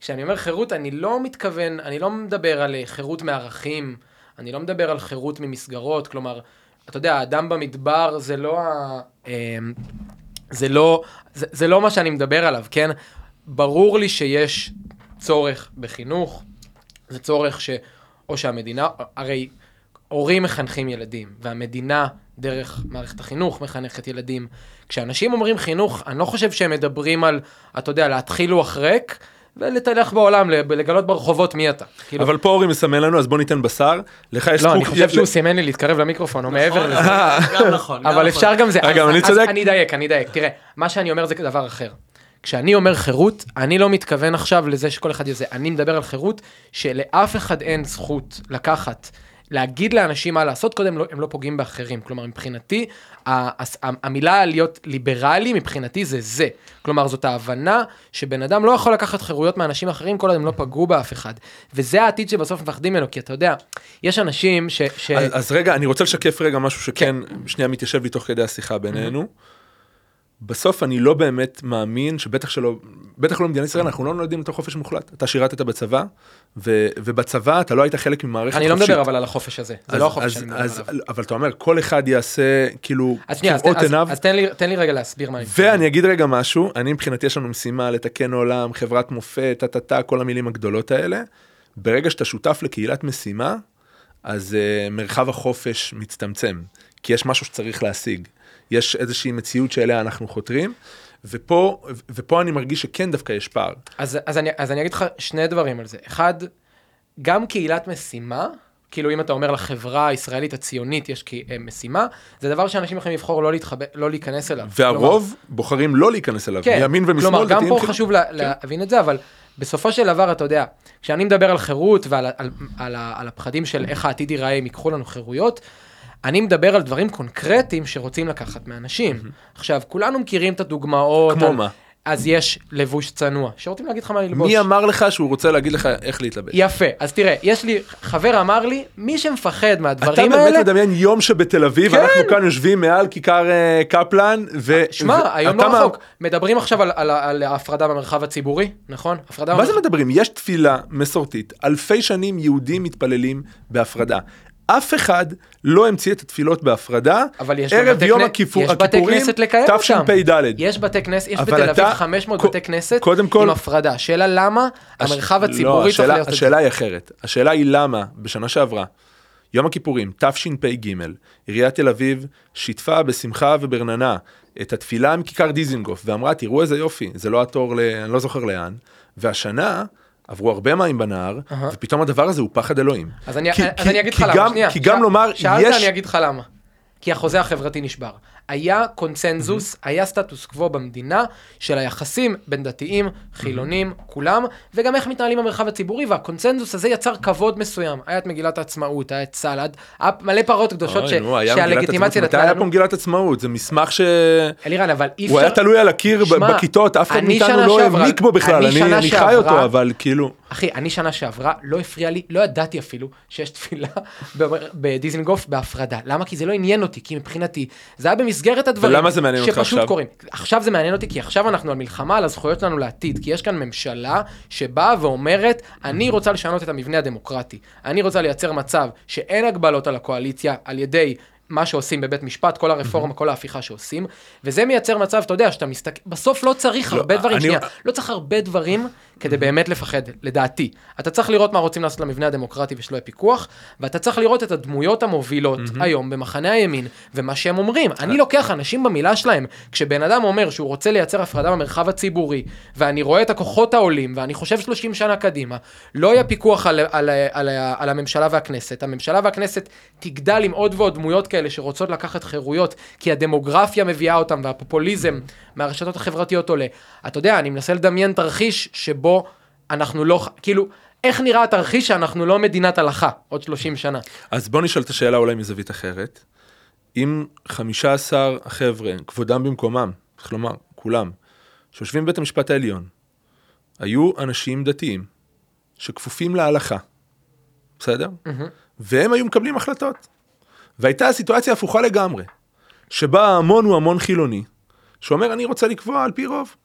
כשאני אומר חירות, אני לא מתכוון, אני לא מדבר על אה, חירות מערכים, אני לא מדבר על חירות ממסגרות, כלומר, אתה יודע, האדם במדבר זה לא ה... אמ, זה לא, זה, זה לא מה שאני מדבר עליו, כן? ברור לי שיש צורך בחינוך, זה צורך ש... או שהמדינה, הרי הורים מחנכים ילדים, והמדינה, דרך מערכת החינוך, מחנכת ילדים. כשאנשים אומרים חינוך, אני לא חושב שהם מדברים על, אתה יודע, להתחיל לוח ריק, ולהתהלך בעולם, לגלות ברחובות מי אתה. כאילו, אבל פה אורי מסמן לנו, אז בוא ניתן בשר. לך יש לא, אני חושב שהוא סימן לי להתקרב למיקרופון, או מעבר לזה. גם נכון. אבל נכון. אפשר גם זה. אבל אני אז צודק? אני אדייק, אני אדייק. תראה, מה שאני אומר זה דבר אחר. כשאני אומר חירות, אני לא מתכוון עכשיו לזה שכל אחד יזה. אני מדבר על חירות שלאף אחד אין זכות לקחת, להגיד לאנשים מה לעשות, קודם לא- הם לא פוגעים באחרים. כלומר, מבחינתי, המילה להיות ליברלי, מבחינתי זה זה. כלומר, זאת ההבנה שבן אדם לא יכול לקחת חירויות מאנשים אחרים כל עוד הם לא פגעו באף אחד. וזה העתיד שבסוף מפחדים ממנו, כי אתה יודע, יש אנשים ש... ש... אז, אז רגע, אני רוצה לשקף רגע משהו שכן, שנייה מתיישב לי תוך כדי השיחה בינינו. בסוף אני לא באמת מאמין שבטח שלא, בטח לא במדינת ישראל, אנחנו לא נולדים לתוך חופש מוחלט. אתה שירתת בצבא, ו, ובצבא אתה לא היית חלק ממערכת אני לא חופשית. מדבר אבל על החופש הזה, זה אז- לא החופש שאני מדבר אז- עליו. אבל אתה אומר, כל אחד יעשה כאילו אז שנייה, אז, כראות עיניו. אז תן, לי, תן לי רגע להסביר מה אני מתכוון. ואני אגיד רגע משהו, אני מבחינתי יש לנו משימה לתקן עולם, חברת מופת, טה-טה-טה, כל המילים הגדולות האלה. ברגע שאתה שותף לקהילת משימה, אז uh, מרחב החופש מצטמצם, כי יש משהו שצריך להשיג. יש איזושהי מציאות שאליה אנחנו חותרים, ופה, ופה אני מרגיש שכן דווקא יש פער. אז, אז, אני, אז אני אגיד לך שני דברים על זה. אחד, גם קהילת משימה, כאילו אם אתה אומר לחברה הישראלית הציונית יש אה, משימה, זה דבר שאנשים יכולים לבחור לא, להתחבא, לא להיכנס אליו. והרוב בוחרים לא להיכנס אליו, כן, מימין ומשמאל, כלומר, גם פה חילונים. חשוב לה, להבין את זה, אבל בסופו של דבר, אתה יודע, כשאני מדבר על חירות ועל על, על, ה- על הפחדים של איך העתיד ייראה אם ייקחו לנו חירויות, אני מדבר על דברים קונקרטיים שרוצים לקחת מאנשים. עכשיו, כולנו מכירים את הדוגמאות. כמו על- מה? אז יש לבוש צנוע, שרוצים להגיד לך מה ללבוש. מי אמר לך שהוא רוצה להגיד לך איך להתלבש? יפה, אז תראה, יש לי, חבר אמר לי, מי שמפחד אתה מהדברים באמת האלה, מדמיין יום שבתל אביב, כן. אנחנו כאן יושבים מעל כיכר אה, קפלן, ו... שמע, ו- היום אתה לא מה- רחוק, מדברים עכשיו על, על, על ההפרדה במרחב הציבורי, נכון? הפרדה מה זה במרחב- מדברים? יש תפילה מסורתית, אלפי שנים יהודים מתפללים בהפרדה. אף אחד לא המציא את התפילות בהפרדה, אבל יש ערב יום כנ- הכיפור, יש בתי הכיפורים, כנסת לקיים אותם. תשפ"ד. יש בתי כנסת, יש בתל אביב אתה- 500 קו- בתי כנסת קודם כל- עם הפרדה. השאלה למה הש- המרחב לא, הציבורי צריך השאלה- להיות... השאלה היא אחרת. השאלה היא למה בשנה שעברה, יום הכיפורים, תשפ"ג, עיריית תל אביב שיתפה בשמחה וברננה את התפילה מכיכר דיזינגוף, ואמרה, תראו איזה יופי, זה לא התור, ל... אני לא זוכר לאן, והשנה... עברו הרבה מים בנהר, אהה. ופתאום הדבר הזה הוא פחד אלוהים. אז אני, כי- אז כי- אני אגיד לך למה, שנייה. כי גם שאל- לומר, שאלת, יש... אני אגיד לך למה. כי החוזה החברתי נשבר. היה קונצנזוס, היה סטטוס קוו במדינה של היחסים בין דתיים, חילונים, כולם, וגם איך מתנהלים במרחב הציבורי, והקונצנזוס הזה יצר כבוד מסוים. היה את מגילת העצמאות, היה את צה"ל, היה- היה מלא פרות קדושות ש- היה שהלגיטימציה נתנה היה לנו. פה מגילת עצמאות? זה מסמך ש... אלירן, אבל אי אפשר... הוא היה תלוי על הקיר שמע, בכיתות, אף אחד מאיתנו לא העמיק בו בכלל, אני אני אני חי שעברה- אותו, אבל כאילו... אחי, אני שנה שעברה, לא הפריע לי, לא ידעתי אפילו שיש תפילה בדיזנגוף בהפרדה. למה? כי זה לא עניין אותי, כי מבחינתי, זה היה במסגרת הדברים ולמה זה מעניין אותך שפשוט עכשיו? קורים. עכשיו זה מעניין אותי, כי עכשיו אנחנו על מלחמה על הזכויות שלנו לעתיד, כי יש כאן ממשלה שבאה ואומרת, אני רוצה לשנות את המבנה הדמוקרטי. אני רוצה לייצר מצב שאין הגבלות על הקואליציה על ידי... מה שעושים בבית משפט, כל הרפורמה, כל ההפיכה שעושים, וזה מייצר מצב, אתה יודע, שאתה מסתכל, בסוף לא צריך לא, הרבה דברים, אני- שנייה, לא צריך הרבה דברים כדי באמת לפחד, לדעתי. אתה צריך לראות מה רוצים לעשות למבנה הדמוקרטי ושלא יהיה פיקוח, ואתה צריך לראות את הדמויות המובילות היום במחנה הימין, ומה שהם אומרים. אני לוקח אנשים במילה שלהם, כשבן אדם אומר שהוא רוצה לייצר הפרדה במרחב הציבורי, ואני רואה את הכוחות העולים, ואני חושב 30 שנה קדימה, לא יהיה פיקוח על, על, על, על, על הממשלה והכנסת. הממשלה והכנסת תגדל עם עוד ועוד דמויות כאלה שרוצות לקחת חירויות, כי הדמוגרפיה מביאה אותם, והפופוליזם מהרשתות החברתיות עולה. אתה יודע, אני מנסה לדמיין תרחיש שבו אנחנו לא, כאילו, איך נראה התרחיש שאנחנו לא מדינת הלכה עוד 30 שנה? אז בוא נשאל את השאלה אולי מזווית אחרת. אם 15 החבר'ה, כבודם במקומם, צריך לומר, כולם, שיושבים בבית המשפט העליון, היו אנשים דתיים שכפופים להלכה, בסדר? והם היו מקבלים החלטות. והייתה סיטואציה הפוכה לגמרי, שבה ההמון הוא המון חילוני, שאומר אני רוצה לקבוע על פי רוב,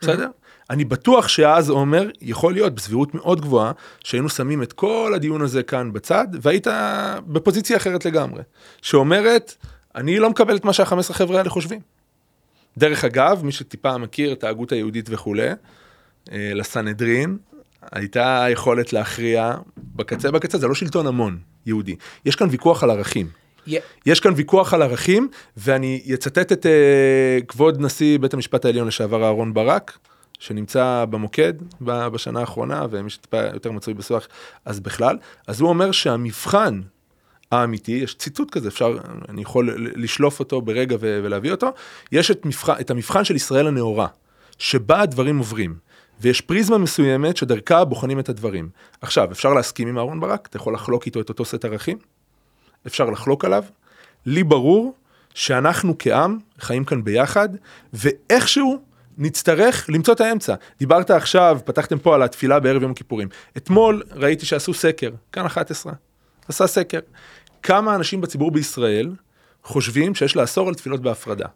בסדר? אני בטוח שאז עומר, יכול להיות בסבירות מאוד גבוהה, שהיינו שמים את כל הדיון הזה כאן בצד, והיית בפוזיציה אחרת לגמרי, שאומרת, אני לא מקבל את מה שה-15 חבר'ה האלה חושבים. דרך אגב, מי שטיפה מכיר את ההגות היהודית וכולי, אה, לסנהדרין, הייתה יכולת להכריע בקצה בקצה, זה לא שלטון המון יהודי. יש כאן ויכוח על ערכים. יה- יש כאן ויכוח על ערכים, ואני אצטט את uh, כבוד נשיא בית המשפט העליון לשעבר אהרן ברק, שנמצא במוקד בשנה האחרונה, ומי שטיפה יותר מצוי בשיח, אז בכלל, אז הוא אומר שהמבחן האמיתי, יש ציטוט כזה, אפשר, אני יכול לשלוף אותו ברגע ולהביא אותו, יש את, מבחן, את המבחן של ישראל הנאורה, שבה הדברים עוברים. ויש פריזמה מסוימת שדרכה בוחנים את הדברים. עכשיו, אפשר להסכים עם אהרן ברק, אתה יכול לחלוק איתו את אותו סט ערכים, אפשר לחלוק עליו. לי ברור שאנחנו כעם חיים כאן ביחד, ואיכשהו נצטרך למצוא את האמצע. דיברת עכשיו, פתחתם פה על התפילה בערב יום הכיפורים. אתמול ראיתי שעשו סקר, כאן 11, עשה סקר. כמה אנשים בציבור בישראל חושבים שיש לאסור על תפילות בהפרדה?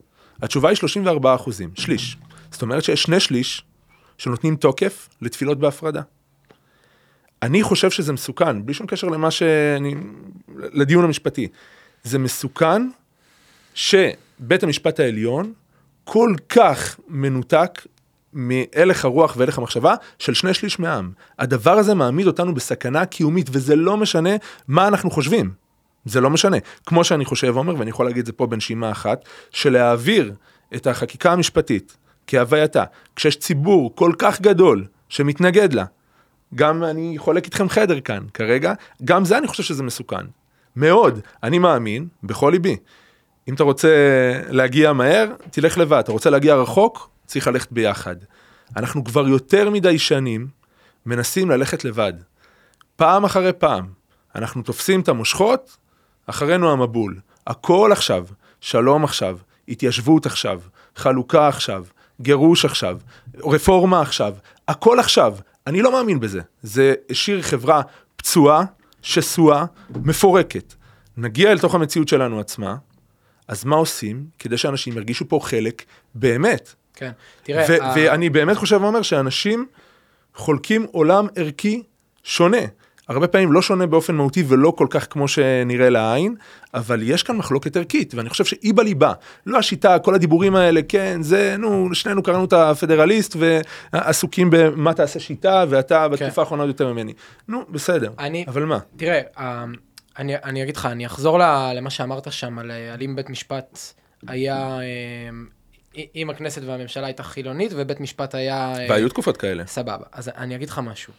התשובה היא 34 אחוזים, שליש. זאת אומרת שיש שני שליש שנותנים תוקף לתפילות בהפרדה. אני חושב שזה מסוכן, בלי שום קשר למה שאני... לדיון המשפטי. זה מסוכן שבית המשפט העליון כל כך מנותק מהלך הרוח והלך המחשבה של שני שליש מהעם. הדבר הזה מעמיד אותנו בסכנה קיומית, וזה לא משנה מה אנחנו חושבים. זה לא משנה. כמו שאני חושב, עומר, ואני יכול להגיד את זה פה בנשימה אחת, שלהעביר את החקיקה המשפטית כהווייתה, כשיש ציבור כל כך גדול שמתנגד לה, גם אני חולק איתכם חדר כאן כרגע, גם זה אני חושב שזה מסוכן. מאוד. אני מאמין, בכל ליבי. אם אתה רוצה להגיע מהר, תלך לבד. אתה רוצה להגיע רחוק, צריך ללכת ביחד. אנחנו כבר יותר מדי שנים מנסים ללכת לבד. פעם אחרי פעם, אנחנו תופסים את המושכות, אחרינו המבול. הכל עכשיו, שלום עכשיו, התיישבות עכשיו, חלוקה עכשיו, גירוש עכשיו, רפורמה עכשיו, הכל עכשיו. אני לא מאמין בזה. זה השאיר חברה פצועה, שסועה, מפורקת. נגיע אל תוך המציאות שלנו עצמה, אז מה עושים כדי שאנשים ירגישו פה חלק באמת? כן. תראה, ו- ה- ואני באמת חושב ואומר שאנשים חולקים עולם ערכי שונה. הרבה פעמים לא שונה באופן מהותי ולא כל כך כמו שנראה לעין, אבל יש כאן מחלוקת ערכית, ואני חושב שהיא בליבה. לא השיטה, כל הדיבורים האלה, כן, זה, נו, שנינו קראנו את הפדרליסט ועסוקים במה תעשה שיטה, ואתה בתקופה האחרונה עוד יותר ממני. נו, בסדר, כן. אני- אבל מה? תראה, אה, אני, אני אגיד לך, אני אחזור ל- למה שאמרת שם, על, על אם בית משפט היה, אה, אם הכנסת והממשלה הייתה חילונית ובית משפט היה... אה, והיו תקופות כאלה. סבבה. אז אני אגיד לך משהו.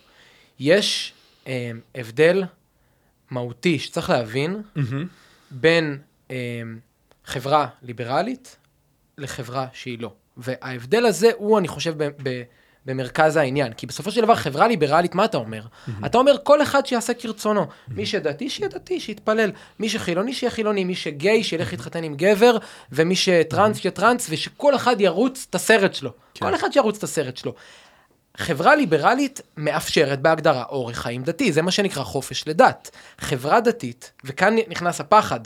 יש אה, הבדל מהותי שצריך להבין בין אה, חברה ליברלית לחברה שהיא לא. וההבדל הזה הוא, אני חושב, ב- ב- במרכז העניין. כי בסופו של דבר, חברה ליברלית, מה אתה אומר? אתה אומר, כל אחד שיעשה כרצונו. מי שדתי, שיהיה דתי, שיתפלל. מי שחילוני, שיהיה חילוני. מי שגיי, שילך להתחתן עם גבר. ומי שטרנס, שיהיה טרנס. ושכל אחד ירוץ את הסרט שלו. כל אחד שירוץ את הסרט שלו. חברה ליברלית מאפשרת בהגדרה אורח חיים דתי, זה מה שנקרא חופש לדת. חברה דתית, וכאן נכנס הפחד,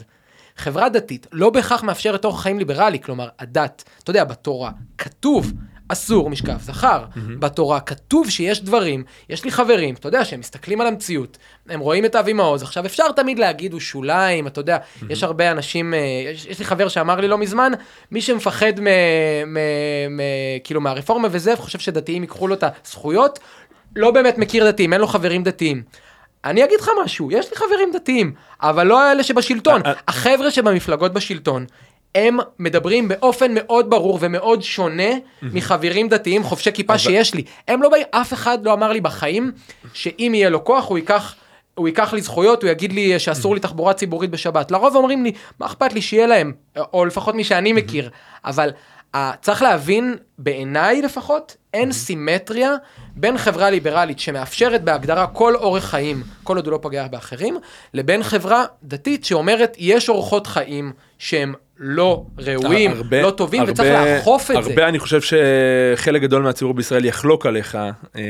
חברה דתית לא בהכרח מאפשרת אורח חיים ליברלי, כלומר הדת, אתה יודע, בתורה כתוב אסור משכב זכר. בתורה כתוב שיש דברים, יש לי חברים, אתה יודע, שהם מסתכלים על המציאות, הם רואים את אבי מעוז, עכשיו אפשר תמיד להגיד הוא שוליים, אתה יודע, יש הרבה אנשים, אה, יש, יש לי חבר שאמר לי לא מזמן, מי שמפחד מ, מ, מ, כאילו מהרפורמה וזה, וחושב שדתיים ייקחו לו את הזכויות, לא באמת מכיר דתיים, אין לו חברים דתיים. אני אגיד לך משהו, יש לי חברים דתיים, אבל לא אלה שבשלטון. אה, אה. החבר'ה שבמפלגות בשלטון, הם מדברים באופן מאוד ברור ומאוד שונה מחברים דתיים חובשי כיפה שיש לי. הם לא באים, אף אחד לא אמר לי בחיים שאם יהיה לו כוח הוא ייקח... הוא ייקח לי זכויות, הוא יגיד לי שאסור לי תחבורה ציבורית בשבת. לרוב אומרים לי, מה אכפת לי שיהיה להם, או לפחות מי שאני מכיר. אבל uh, צריך להבין, בעיניי לפחות, אין סימטריה בין חברה ליברלית שמאפשרת בהגדרה כל אורח חיים, כל עוד הוא לא פוגע באחרים, לבין חברה דתית שאומרת, יש אורחות חיים שהם לא ראויים, הרבה- לא טובים, הרבה- וצריך לאכוף את זה. הרבה, אני חושב שחלק גדול מהציבור בישראל יחלוק עליך, אה,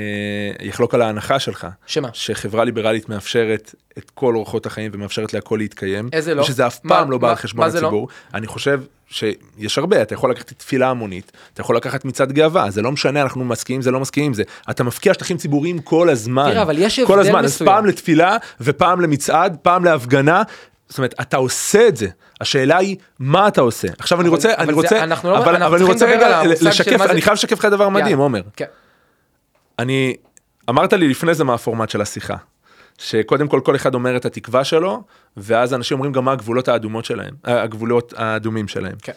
יחלוק על ההנחה שלך. שמה? שחברה ליברלית מאפשרת את כל אורחות החיים ומאפשרת להכל להתקיים. איזה לא? ושזה אף מה- פעם לא בא על חשבון לא? הציבור. אני חושב שיש הרבה, אתה יכול לקחת תפילה המונית, אתה יכול לקחת מצעד גאווה, זה לא משנה, אנחנו מסכימים, זה לא מסכימים, זה. אתה מפקיע שטחים ציבוריים כל הזמן. תראה, אבל יש כל הבדל הזמן, אז מסוים. פעם לתפילה ופעם למצעד, פעם להפגנה. זאת אומרת, אתה עושה את זה. השאלה היא, מה אתה עושה? עכשיו אני אבל- רוצה, אבל אני זה- רוצה, אנחנו לא- אבל אבל אני רוצה רגע לשקף, מה זה- אני חייב לשקף לך דבר מדהים, יאללה. עומר. כן. אני, אמרת לי לפני זה מה הפורמט של השיחה. שקודם כל כל אחד אומר את התקווה שלו, ואז אנשים אומרים גם מה הגבולות האדומות שלהם, אה, הגבולות האדומים שלהם. כן.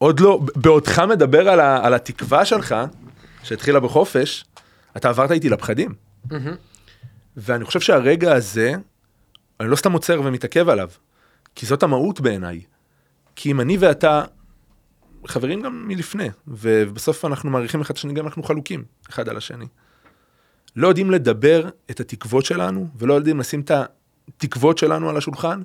ועוד לא, בעודך מדבר על, ה, על התקווה שלך, שהתחילה בחופש, אתה עברת איתי לפחדים. ואני חושב שהרגע הזה, אני לא סתם עוצר ומתעכב עליו, כי זאת המהות בעיניי. כי אם אני ואתה חברים גם מלפני, ובסוף אנחנו מעריכים אחד את השני, גם אנחנו חלוקים אחד על השני. לא יודעים לדבר את התקוות שלנו, ולא יודעים לשים את התקוות שלנו על השולחן,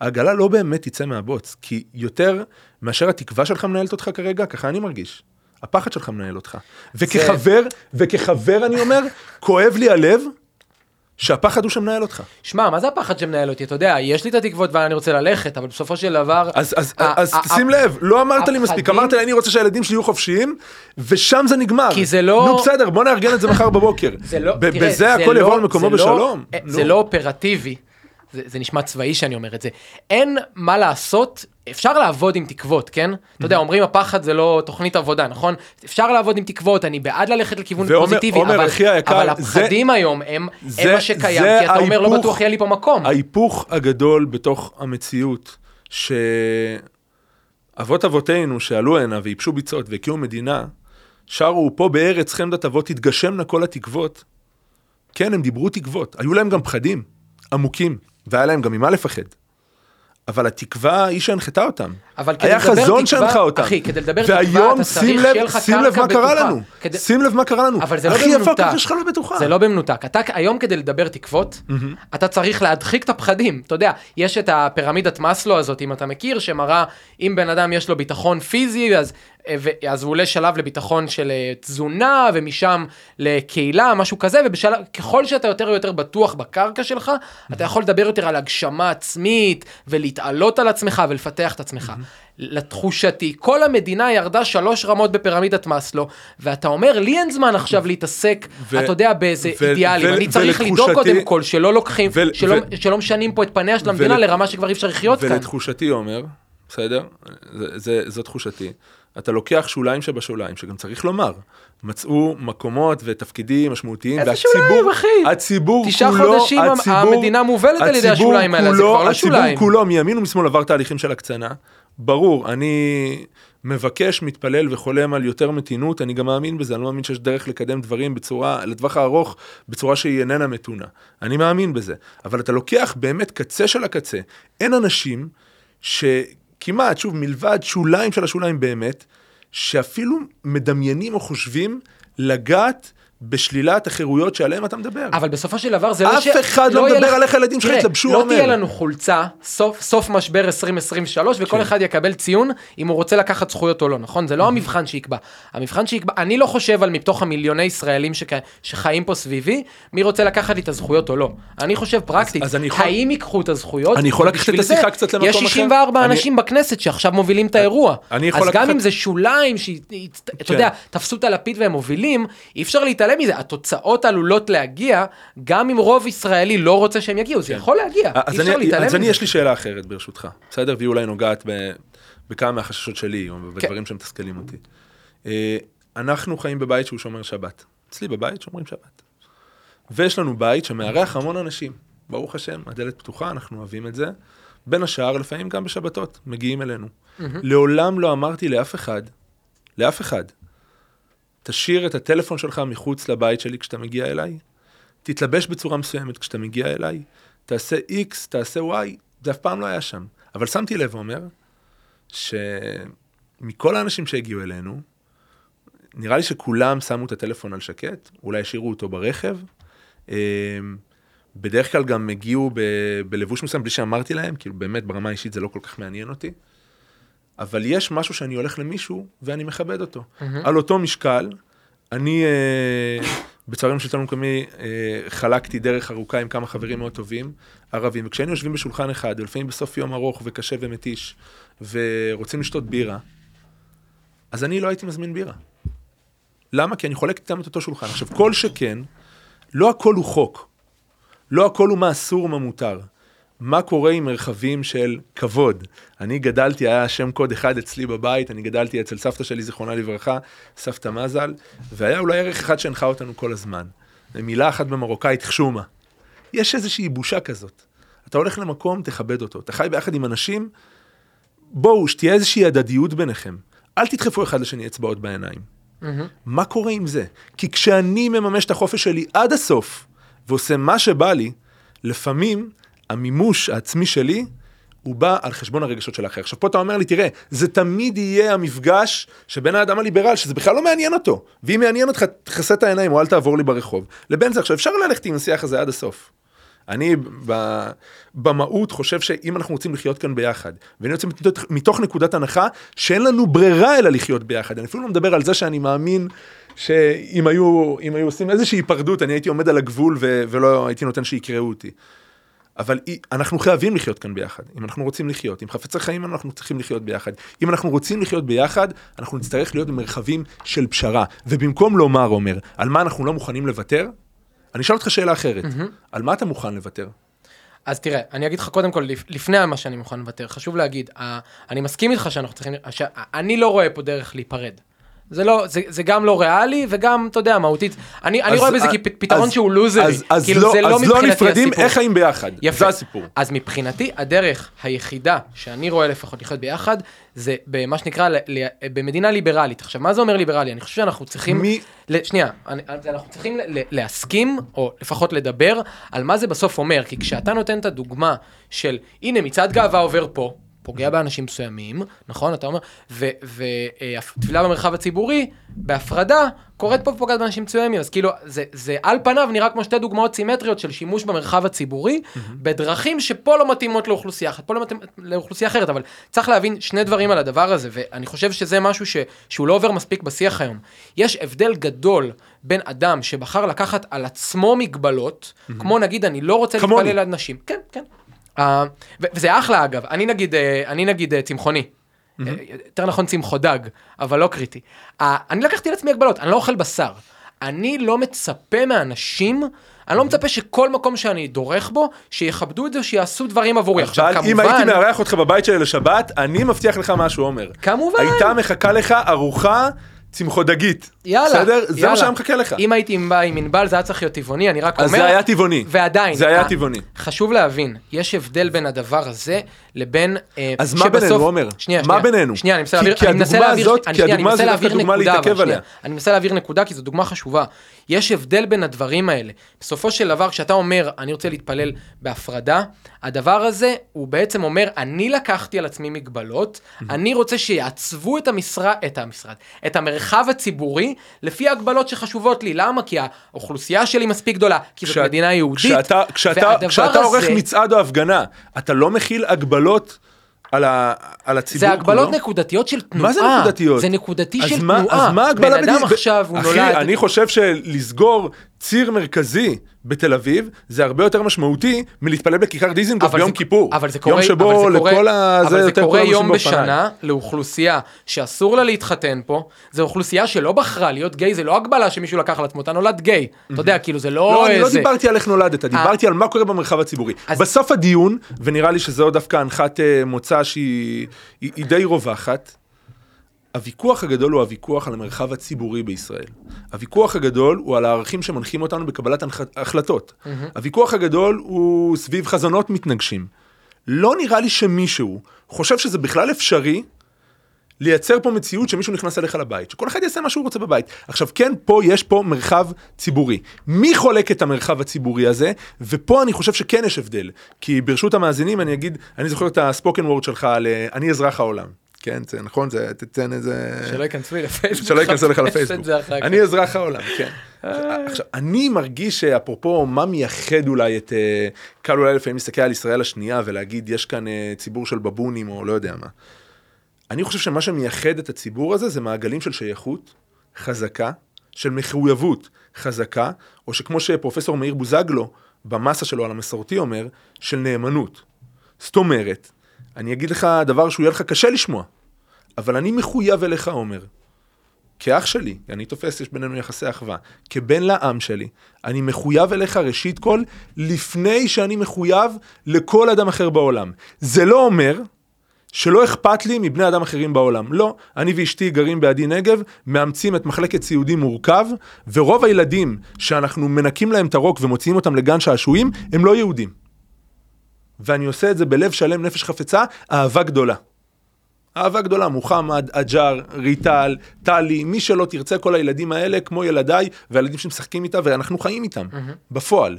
העגלה לא באמת תצא מהבוץ, כי יותר מאשר התקווה שלך מנהלת אותך כרגע, ככה אני מרגיש. הפחד שלך מנהל אותך. וכחבר, וכחבר אני אומר, כואב לי הלב שהפחד הוא שמנהל אותך. שמע, מה זה הפחד שמנהל אותי? אתה יודע, יש לי את התקוות ואני רוצה ללכת, אבל בסופו של דבר... אז, אז, אז שים לב, לא אמרת לי מספיק, אמרת לי אני רוצה שהילדים שלי יהיו חופשיים, ושם זה נגמר. כי זה לא- נו בסדר, בוא נארגן את זה מחר בבוקר. זה לא, תראה, בזה הכל לא- יבוא על מקומו זה לא- בשלום. אה. זה לא אופרטיבי. זה, זה נשמע צבאי שאני אומר את זה. אין מה לעשות, אפשר לעבוד עם תקוות, כן? אתה יודע, אומרים הפחד זה לא תוכנית עבודה, נכון? אפשר לעבוד עם תקוות, אני בעד ללכת לכיוון ועומר- פוזיטיבי, אבל, היקר, אבל זה- הפחדים היום הם, הם זה- מה שקיים, זה כי אתה אומר לא ההיפוך- בטוח יהיה לי פה מקום. ההיפוך הגדול בתוך המציאות, שאבות אבותינו שעלו הנה וייבשו ביצות והקימו מדינה, שרו פה בארץ חמדת אבות תתגשמנה כל התקוות. כן, הם דיברו תקוות, היו להם גם פחדים עמוקים, והיה להם גם ממה לפחד. אבל התקווה היא שהנחתה אותם. אבל כדי היה לדבר חזון תקווה- שהנחה אותם. אחי, כדי לדבר תקווה, והיום אתה שים צריך לב, שיהיה לך שים לב מה קרה בטוחה. לנו. כדי- שים לב מה קרה לנו. אבל זה לא אחי, איפה במנותק. הקרקע שלך לא בטוחה? זה לא במנותק. אתה היום כדי לדבר תקוות, אתה צריך להדחיק את הפחדים. אתה יודע, יש את הפירמידת מאסלו הזאת, אם אתה מכיר, שמראה אם בן אדם יש לו ביטחון פיזי, אז, אז הוא עולה שלב לביטחון של אה, תזונה, ומשם לקהילה, משהו כזה, וככל שאתה יותר ויותר בטוח בקרקע שלך, אתה יכול לדבר יותר על הגשמה עצמית, ולהתעלות על עצמך ולפתח את עצמך. לתחושתי, כל המדינה ירדה שלוש רמות בפירמידת מאסלו, ואתה אומר, לי אין זמן עכשיו להתעסק, ו- אתה יודע, באיזה ו- אידיאלים. ו- אני צריך לדאוג קודם כל שלא לוקחים, ו- שלא, ו- שלא משנים פה את פניה של המדינה ול- לרמה שכבר אי אפשר לחיות כאן. ולתחושתי עומר, בסדר? זה, זה, זו תחושתי. אתה לוקח שוליים שבשוליים, שגם צריך לומר, מצאו מקומות ותפקידים משמעותיים, איזה והציבור, שוליים, אחי? הציבור תשעה כולו, חודשים הציבור, המדינה מובלת על ידי השוליים האלה, זה כבר לא שוליים. הציבור כולו מימין ומשמאל עבר תהליכים של הקצנה. ברור, אני מבקש, מתפלל וחולם על יותר מתינות, אני גם מאמין בזה, אני לא מאמין שיש דרך לקדם דברים בצורה, לטווח הארוך, בצורה שהיא איננה מתונה. אני מאמין בזה. אבל אתה לוקח באמת קצה של הקצה. אין אנשים שכמעט, שוב, מלבד שוליים של השוליים באמת, שאפילו מדמיינים או חושבים לגעת בשלילת החירויות שעליהן אתה מדבר. אבל בסופו של דבר זה לא אף אחד לא יהיה מדבר לך- על איך הילדים שלך יתלבשו, לא. תהיה לנו חולצה, סוף, סוף משבר 2023, וכל כן. אחד יקבל ציון אם הוא רוצה לקחת זכויות או לא, נכון? זה לא המבחן שיקבע. המבחן שיקבע, אני לא חושב על מתוך המיליוני ישראלים שק... שחיים פה סביבי, מי רוצה לקחת לי את הזכויות או לא. אני חושב פרקטית, אז אני יכול- האם ייקחו את הזכויות? אני יכול לקחת את השיחה קצת למקום יש אחר? 64 אני- אנשים בכנסת שעכשיו מובילים את האירוע. אני יכול אז גם אם זה שוליים, שאתה כן. יודע, תפסו את הלפיד והם מובילים, אי אפשר להתעלם מזה. התוצאות עלולות להגיע, גם אם רוב ישראלי לא רוצה שהם יגיעו, זה יכול להגיע, אז אי אפשר אני, להתעלם אז אני מזה. יש לי שאלה אחרת ברשותך, בסדר? והיא אולי נוגעת בכמה מהחששות שלי, או בדברים שמתסכלים אותי. אה, אנחנו חיים בבית שהוא שומר שבת. אצלי בבית שומרים שבת. ויש לנו בית שמארח המון אנשים. ברוך השם, הדלת פתוחה, אנחנו אוהבים את זה. בין השאר, לפעמים גם בשבתות, מגיעים אלינו. לעולם לא אמרתי לאף אחד, לאף אחד, תשאיר את הטלפון שלך מחוץ לבית שלי כשאתה מגיע אליי, תתלבש בצורה מסוימת כשאתה מגיע אליי, תעשה X, תעשה Y, זה אף פעם לא היה שם. אבל שמתי לב, אומר, שמכל האנשים שהגיעו אלינו, נראה לי שכולם שמו את הטלפון על שקט, אולי השאירו אותו ברכב. אה, בדרך כלל גם הגיעו ב- בלבוש מסוים בלי שאמרתי להם, כאילו באמת ברמה האישית זה לא כל כך מעניין אותי. אבל יש משהו שאני הולך למישהו ואני מכבד אותו. על אותו משקל, אני אה, בצהריים של שלטון מקומי אה, חלקתי דרך ארוכה עם כמה חברים מאוד טובים, ערבים, וכשהיינו יושבים בשולחן אחד, ולפעמים בסוף יום ארוך וקשה ומתיש, ורוצים לשתות בירה, אז אני לא הייתי מזמין בירה. למה? כי אני חולק איתם את אותו שולחן. עכשיו, כל שכן, לא הכל הוא חוק. לא הכל הוא מה אסור ומה מותר. מה קורה עם מרחבים של כבוד? אני גדלתי, היה שם קוד אחד אצלי בבית, אני גדלתי אצל סבתא שלי, זיכרונה לברכה, סבתא מזל, והיה אולי ערך אחד שהנחה אותנו כל הזמן. מילה אחת במרוקאית, חשומה. יש איזושהי בושה כזאת. אתה הולך למקום, תכבד אותו. אתה חי ביחד עם אנשים, בואו, שתהיה איזושהי הדדיות ביניכם. אל תדחפו אחד לשני אצבעות בעיניים. מה קורה עם זה? כי כשאני מממש את החופש שלי עד הסוף, ועושה מה שבא לי, לפעמים המימוש העצמי שלי, הוא בא על חשבון הרגשות של האחר. עכשיו פה אתה אומר לי, תראה, זה תמיד יהיה המפגש שבין האדם הליברל, שזה בכלל לא מעניין אותו. ואם מעניין אותך, תכסה את העיניים או אל תעבור לי ברחוב. לבין זה, עכשיו אפשר ללכת עם השיח הזה עד הסוף. אני במהות חושב שאם אנחנו רוצים לחיות כאן ביחד, ואני יוצא מתוך, מתוך נקודת הנחה שאין לנו ברירה אלא לחיות ביחד. אני אפילו לא מדבר על זה שאני מאמין שאם היו, היו עושים איזושהי היפרדות, אני הייתי עומד על הגבול ו, ולא הייתי נותן שיקראו אותי. אבל אנחנו חייבים לחיות כאן ביחד, אם אנחנו רוצים לחיות. אם חפצי חיים אנחנו צריכים לחיות ביחד. אם אנחנו רוצים לחיות ביחד, אנחנו נצטרך להיות במרחבים של פשרה. ובמקום לומר, אומר, על מה אנחנו לא מוכנים לוותר, אני אשאל אותך שאלה אחרת. על מה אתה מוכן לוותר? אז תראה, אני אגיד לך קודם כל, לפ- לפני מה שאני מוכן לוותר, חשוב להגיד, אני מסכים איתך שאנחנו צריכים, ש- אני לא רואה פה דרך להיפרד. זה לא, זה, זה גם לא ריאלי וגם, אתה יודע, מהותית. אני, אני אז- רואה בזה אז- כפתרון שהוא לוזרי. אז, אז, כאילו, לא, זה לא אז לא נפרדים, הסיפור. איך חיים ביחד? יפה. זה הסיפור. אז מבחינתי, הדרך היחידה שאני רואה לפחות לחיות ביחד, זה במה שנקרא, ל- ל- במדינה ליברלית. עכשיו, מה זה אומר ליברלי? אני חושב שאנחנו צריכים... מי- ל- שנייה, אני, אנחנו צריכים ל- ל- להסכים, או לפחות לדבר, על מה זה בסוף אומר. כי כשאתה נותן את הדוגמה של, הנה, מצעד גאווה עובר פה, פוגע באנשים מסוימים, נכון? אתה אומר, ותפילה במרחב הציבורי, בהפרדה, קורית פה ופוגעת באנשים מסוימים. אז כאילו, זה, זה על פניו נראה כמו שתי דוגמאות סימטריות של שימוש במרחב הציבורי, בדרכים שפה לא מתאימות לאוכלוסייה אחת, פה לא מתאים לאוכלוסייה אחרת, אבל צריך להבין שני דברים על הדבר הזה, ואני חושב שזה משהו ש, שהוא לא עובר מספיק בשיח היום. יש הבדל גדול בין אדם שבחר לקחת על עצמו מגבלות, כמו נגיד, אני לא רוצה. להתפלל על נשים. כן, כן. Uh, וזה אחלה אגב, אני נגיד, uh, אני נגיד uh, צמחוני. Uh, יותר נכון צמחו דג, אבל לא קריטי. Uh, אני לקחתי לעצמי הגבלות, אני לא אוכל בשר. אני לא מצפה מאנשים, אני לא מצפה שכל מקום שאני דורך בו, שיכבדו את זה, שיעשו דברים עבורי. עכשיו אבל אם הייתי מארח אותך בבית שלי לשבת, אני מבטיח לך משהו, עומר. כמובן. הייתה מחכה לך ארוחה צמחודגית. יאללה, בסדר? זה יאללה. מה שהיה מחכה לך. אם הייתי עם עם ענבל זה היה צריך להיות טבעוני, אני רק אומר... אז זה היה טבעוני. ועדיין. זה היה אה, טבעוני. חשוב להבין, יש הבדל בין הדבר הזה לבין... אה, אז מה בינינו, עומר? שנייה, מה שנייה. בינינו? שנייה, אני מנסה להעביר... כי הדוגמה הזאת- אני כי הדוגמה הזאת דווקא דוגמה להתעכב. עליה. אני מנסה להעביר נקודה כי זו דוגמה חשובה. יש הבדל בין הדברים האלה. בסופו של דבר, כשאתה אומר, אני רוצה להתפלל בהפרדה, הדבר הזה, הוא בעצם אומר, אני לקחתי על עצמי מגבלות, אני רוצה שיעצבו את המשרד, את המשרד, את המרחב המרחב הציבורי לפי ההגבלות שחשובות לי. למה? כי האוכלוסייה שלי מספיק גדולה, כי זאת מדינה יהודית. כשאתה, כשאתה, כשאתה עורך הזה- מצעד או הפגנה, אתה לא מכיל הגבלות על, ה, על הציבור זה הגבלות כולו? נקודתיות של תנועה. מה זה נקודתיות? זה נקודתי של מה, תנועה. אז מה ההגבלה בן אדם? עכשיו, הוא אחי, נולד... אני חושב שלסגור ציר מרכזי בתל אביב, זה הרבה יותר משמעותי מלהתפלל בכיכר דיזינגוף ביום זה- כיפור. אבל זה קורה, יום שבו אבל זה קורה, לכל ה... אבל זה יותר קורה יום. בשנה לאוכלוסייה שאסור לה להתחתן פה, זו אוכלוסייה שלא בחרה להיות גיי, זה לא הגבלה שמישהו לקח על עצמו, אתה נולד גיי, אתה יודע, כאילו זה לא... לא, אני לא איזה- דיברתי על איך נולדת, דיברתי על מה קורה במרחב הציבורי. אז- בסוף הדיון, ונראה לי שזו דווקא הנחת אה, מוצא שהיא היא- היא די רווחת, הוויכוח הגדול הוא הוויכוח על המרחב הציבורי בישראל. הוויכוח הגדול הוא על הערכים שמנחים אותנו בקבלת החלטות. הוויכוח הגדול הוא סביב חזונות מתנגשים. לא נראה לי שמישהו חושב שזה בכלל אפשרי לייצר פה מציאות שמישהו נכנס אליך לבית, שכל אחד יעשה מה שהוא רוצה בבית. עכשיו כן, פה יש פה מרחב ציבורי. מי חולק את המרחב הציבורי הזה? ופה אני חושב שכן יש הבדל. כי ברשות המאזינים אני אגיד, אני זוכר את הספוקן וורד שלך על אה, אני אזרח העולם. כן, זה נכון, זה תתן איזה... שלא ייכנסו לי לפייסבוק. שלא ייכנסו לך לפייסבוק. אני אזרח העולם, כן. עכשיו, אני מרגיש שאפרופו מה מייחד אולי את... אה, קל אולי לפעמים להסתכל על ישראל השנייה ולהגיד, יש כאן אה, ציבור של בבונים או לא יודע מה. אני חושב שמה שמייחד את הציבור הזה זה מעגלים של שייכות חזקה, של מחויבות חזקה, או שכמו שפרופסור מאיר בוזגלו במסה שלו על המסורתי אומר, של נאמנות. זאת אומרת, אני אגיד לך דבר שהוא יהיה לך קשה לשמוע, אבל אני מחויב אליך, עומר. כאח שלי, אני תופס, יש בינינו יחסי אחווה, כבן לעם שלי, אני מחויב אליך ראשית כל, לפני שאני מחויב לכל אדם אחר בעולם. זה לא אומר שלא אכפת לי מבני אדם אחרים בעולם. לא, אני ואשתי גרים בעדי נגב, מאמצים את מחלקת סיעודי מורכב, ורוב הילדים שאנחנו מנקים להם את הרוק ומוציאים אותם לגן שעשועים, הם לא יהודים. ואני עושה את זה בלב שלם, נפש חפצה, אהבה גדולה. אהבה גדולה, מוחמד, אג'אר, ריטל, טלי, מי שלא תרצה, כל הילדים האלה, כמו ילדיי, והילדים שמשחקים איתה, ואנחנו חיים איתם, בפועל.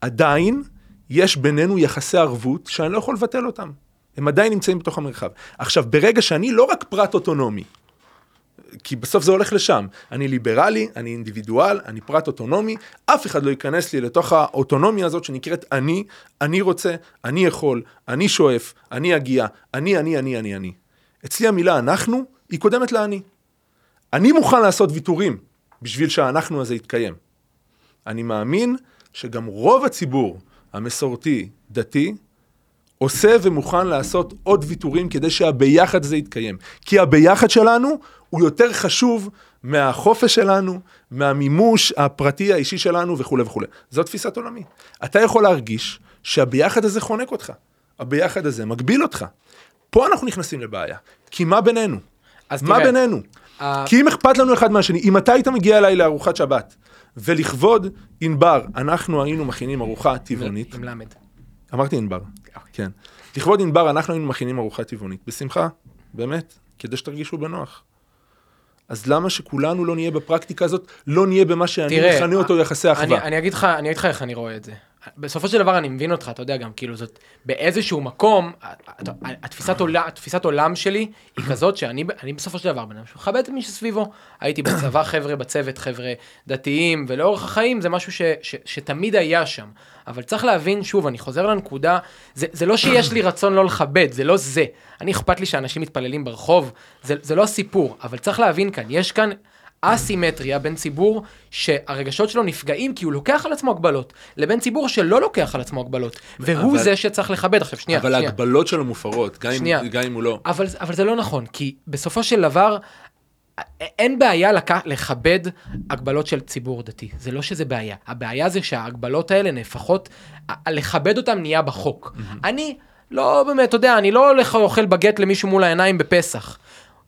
עדיין, יש בינינו יחסי ערבות שאני לא יכול לבטל אותם. הם עדיין נמצאים בתוך המרחב. עכשיו, ברגע שאני לא רק פרט אוטונומי, כי בסוף זה הולך לשם. אני ליברלי, אני אינדיבידואל, אני פרט אוטונומי, אף אחד לא ייכנס לי לתוך האוטונומיה הזאת שנקראת אני, אני רוצה, אני יכול, אני שואף, אני אגיע, אני, אני, אני, אני, אני. אצלי המילה אנחנו, היא קודמת לאני. אני מוכן לעשות ויתורים בשביל שהאנחנו הזה יתקיים. אני מאמין שגם רוב הציבור המסורתי, דתי, עושה ומוכן לעשות עוד ויתורים כדי שהביחד הזה יתקיים. כי הביחד שלנו הוא יותר חשוב מהחופש שלנו, מהמימוש הפרטי האישי שלנו וכולי וכולי. זו תפיסת עולמי. אתה יכול להרגיש שהביחד הזה חונק אותך. הביחד הזה מגביל אותך. פה אנחנו נכנסים לבעיה. כי מה בינינו? אז מה תראה, בינינו? ה- כי אם אכפת לנו אחד מהשני, אם אתה היית מגיע אליי לארוחת שבת, ולכבוד ענבר, אנחנו היינו מכינים ארוחה טבעונית, עם למד. אמרתי ענבר, כן. לכבוד ענבר אנחנו היינו מכינים ארוחה טבעונית, בשמחה, באמת, כדי שתרגישו בנוח. אז למה שכולנו לא נהיה בפרקטיקה הזאת, לא נהיה במה שאני מכנה אותו יחסי אחווה? אני אני אגיד לך איך אני רואה את זה. בסופו של דבר אני מבין אותך, אתה יודע גם, כאילו זאת, באיזשהו מקום, התפיסת עולם, התפיסת עולם שלי היא כזאת שאני אני בסופו של דבר בן אדם שמכבד את מי שסביבו. הייתי בצבא חבר'ה בצוות, חבר'ה דתיים, ולאורך החיים זה משהו ש, ש, שתמיד היה שם. אבל צריך להבין, שוב, אני חוזר לנקודה, זה, זה לא שיש לי רצון לא לכבד, זה לא זה. אני אכפת לי שאנשים מתפללים ברחוב, זה, זה לא הסיפור, אבל צריך להבין כאן, יש כאן אסימטריה בין ציבור שהרגשות שלו נפגעים כי הוא לוקח על עצמו הגבלות, לבין ציבור שלא לוקח על עצמו הגבלות, והוא אבל- זה שצריך לכבד. עכשיו, שנייה, אבל שנייה. ההגבלות שלו מופרות, גם אם- שנייה. גם אם הוא לא. אבל, אבל זה לא נכון, כי בסופו של דבר, אין בעיה לק... לכבד הגבלות של ציבור דתי. זה לא שזה בעיה. הבעיה זה שההגבלות האלה נהפכות, לכבד אותן נהיה בחוק. אני לא באמת, אתה יודע, אני לא הולך אוכל בגט למישהו מול העיניים בפסח.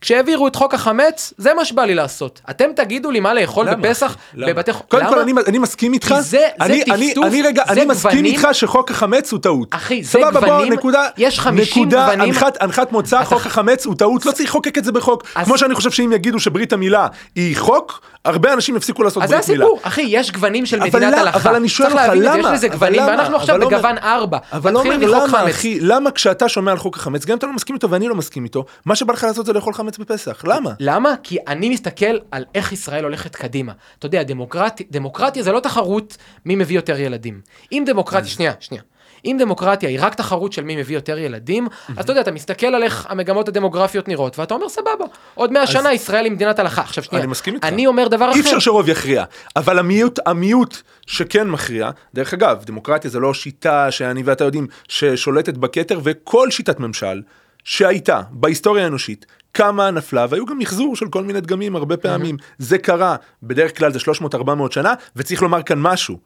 כשהעבירו את חוק החמץ, זה מה שבא לי לעשות. אתם תגידו לי מה לאכול למה, בפסח? למה? בבתי... קודם למה? כל, אני, אני מסכים איתך, כי זה- זה אני, אני, טפטוף, אני רגע, זה אני מסכים גוונים. איתך שחוק החמץ הוא טעות. אחי, זה סבבה, בוא, גוונים, נקודה, יש 50 נקודה, גוונים. הנחת, הנחת מוצא, אתה- חוק החמץ הוא טעות, לא צריך לחוקק את זה בחוק. אז- כמו שאני חושב שאם יגידו שברית המילה היא חוק, הרבה אנשים יפסיקו לעשות אז זה ברית מילה. הסיפור, אחי, יש גוונים של מדינת? הלכה. אבל אני שואל אותך, זה, למה? יש לזה גוונים? ואנחנו עכשיו בגוון 4. אבל מתחילים אומר, מחוק למה. אחי, למה כשאתה שומע על חוק החמץ, גם אם אתה לא מסכים איתו ואני לא מסכים איתו, מה שבא לך לעשות זה לאכול חמץ חמץ בפסח? למה? למה? כי אני מסתכל על איך ישראל הולכת קדימה. אתה יודע, דמוקרטיה, דמוקרטיה זה לא תחרות מי מביא יותר ילדים. אם דמוקרטיה, שנייה, שנייה. אם דמוקרטיה היא רק תחרות של מי מביא יותר ילדים, אז אתה יודע, אתה מסתכל על איך המגמות הדמוגרפיות נראות, ואתה אומר, סבבה, עוד מאה שנה ישראל היא מדינת הלכה. עכשיו שנייה, אני מסכים איתך. אני אומר דבר אחר. אי אפשר שרוב יכריע, אבל המיעוט, המיעוט שכן מכריע, דרך אגב, דמוקרטיה זה לא שיטה שאני ואתה יודעים ששולטת בכתר, וכל שיטת ממשל שהייתה בהיסטוריה האנושית, קמה, נפלה, והיו גם מחזור של כל מיני דגמים הרבה פעמים. זה קרה, בדרך כלל זה 300-400 שנה, וצריך לומר כאן משהו.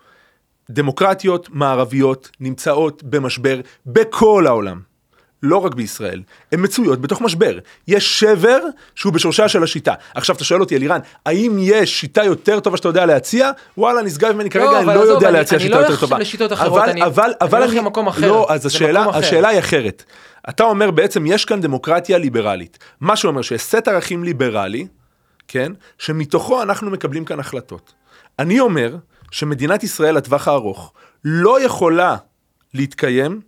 דמוקרטיות מערביות נמצאות במשבר בכל העולם. לא רק בישראל, הן מצויות בתוך משבר. יש שבר שהוא בשורשה של השיטה. עכשיו אתה שואל אותי אלירן, האם יש שיטה יותר טובה שאתה יודע להציע? וואלה, נשגב ממני כרגע, אני אבל לא יודע אני- להציע אני שיטה לא יותר הולך טובה. לשיטות אחרות, אבל, אני- אבל, אני אבל הולך למקום אחר. לא, אז השאלה. השאלה היא אחרת. אתה אומר בעצם, יש כאן דמוקרטיה ליברלית. מה שאומר שיש סט ערכים ליברלי, כן, שמתוכו אנחנו מקבלים כאן החלטות. אני אומר שמדינת ישראל לטווח הארוך לא יכולה להתקיים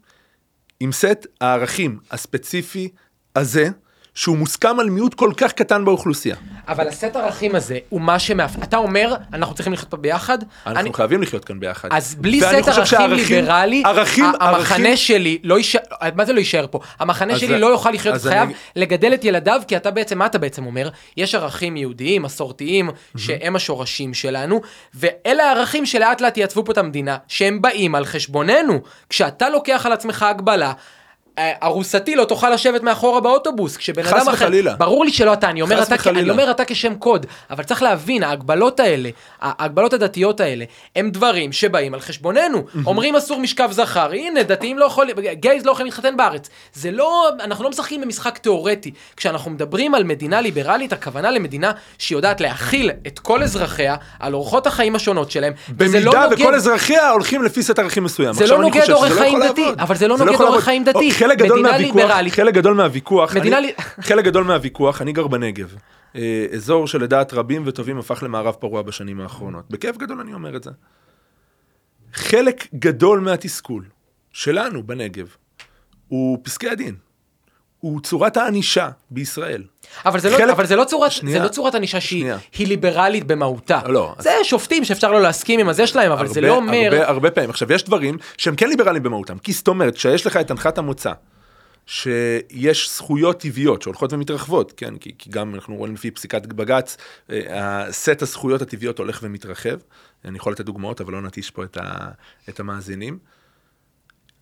עם סט הערכים הספציפי הזה, שהוא מוסכם על מיעוט כל כך קטן באוכלוסייה. אבל הסט ערכים הזה הוא מה שמאפיין, אתה אומר, אנחנו צריכים לחיות פה ביחד? אנחנו אני- חייבים לחיות כאן ביחד. אז בלי סט ערכים שהערכים- ליברלי, ערכים, המחנה ערכים- שלי לא יישאר, מה זה לא יישאר פה? המחנה שלי זה- לא יוכל לחיות, אז חייב אני- לגדל את ילדיו, כי אתה בעצם, מה אתה בעצם אומר? יש ערכים יהודיים, מסורתיים, שהם השורשים שלנו, ואלה הערכים שלאט לאט יעצבו פה את המדינה, שהם באים על חשבוננו. כשאתה לוקח על עצמך הגבלה, ארוסתי לא תוכל לשבת מאחורה באוטובוס, כשבן חס אדם אחר, וחלילה. ברור לי שלא אתה, אני אומר חס אתה, וחלילה. אני אומר אתה כשם קוד, אבל צריך להבין, ההגבלות האלה, ההגבלות הדתיות האלה, הם דברים שבאים על חשבוננו. אומרים אסור משכב זכר, הנה, דתיים לא יכולים, גייז לא יכולים להתחתן בארץ. זה לא, אנחנו לא משחקים במשחק תיאורטי. כשאנחנו מדברים על מדינה ליברלית, הכוונה למדינה שיודעת להכיל את כל אזרחיה על אורחות החיים השונות שלהם. לא במידה נוגד- וכל אזרחיה הולכים לפי סט ערכים מסוים. זה לא נוגד אורח לא חיים דתי. אבל זה לא לא נוגד אורח. חיים דתי. חלק גדול מהוויכוח. חלק גדול מהוויכוח, מדינה אני- לי- חלק גדול מהוויכוח, אני גר בנגב. אה, אזור שלדעת רבים וטובים הפך למערב פרוע בשנים האחרונות. בכאב גדול אני אומר את זה. חלק גדול מהתסכול שלנו בנגב הוא פסקי הדין. הוא צורת הענישה בישראל. אבל זה, לא, חלק- אבל זה לא צורת, שנייה. זה לא צורת ענישה שהיא ליברלית במהותה. לא, זה שופטים שאפשר לא להסכים עם הזה שלהם, אבל זה הרבה- לא אומר... הרבה, הרבה פעמים. עכשיו, יש דברים שהם כן ליברליים במהותם. כי זאת אומרת, כשיש לך את הנחת המוצא, שיש זכויות טבעיות שהולכות ומתרחבות, כן? כי, כי גם אנחנו רואים לפי פסיקת בג"ץ, אה, הסט הזכויות הטבעיות הולך ומתרחב. אני יכול לתת דוגמאות, אבל לא נטיש פה את, ה, את המאזינים.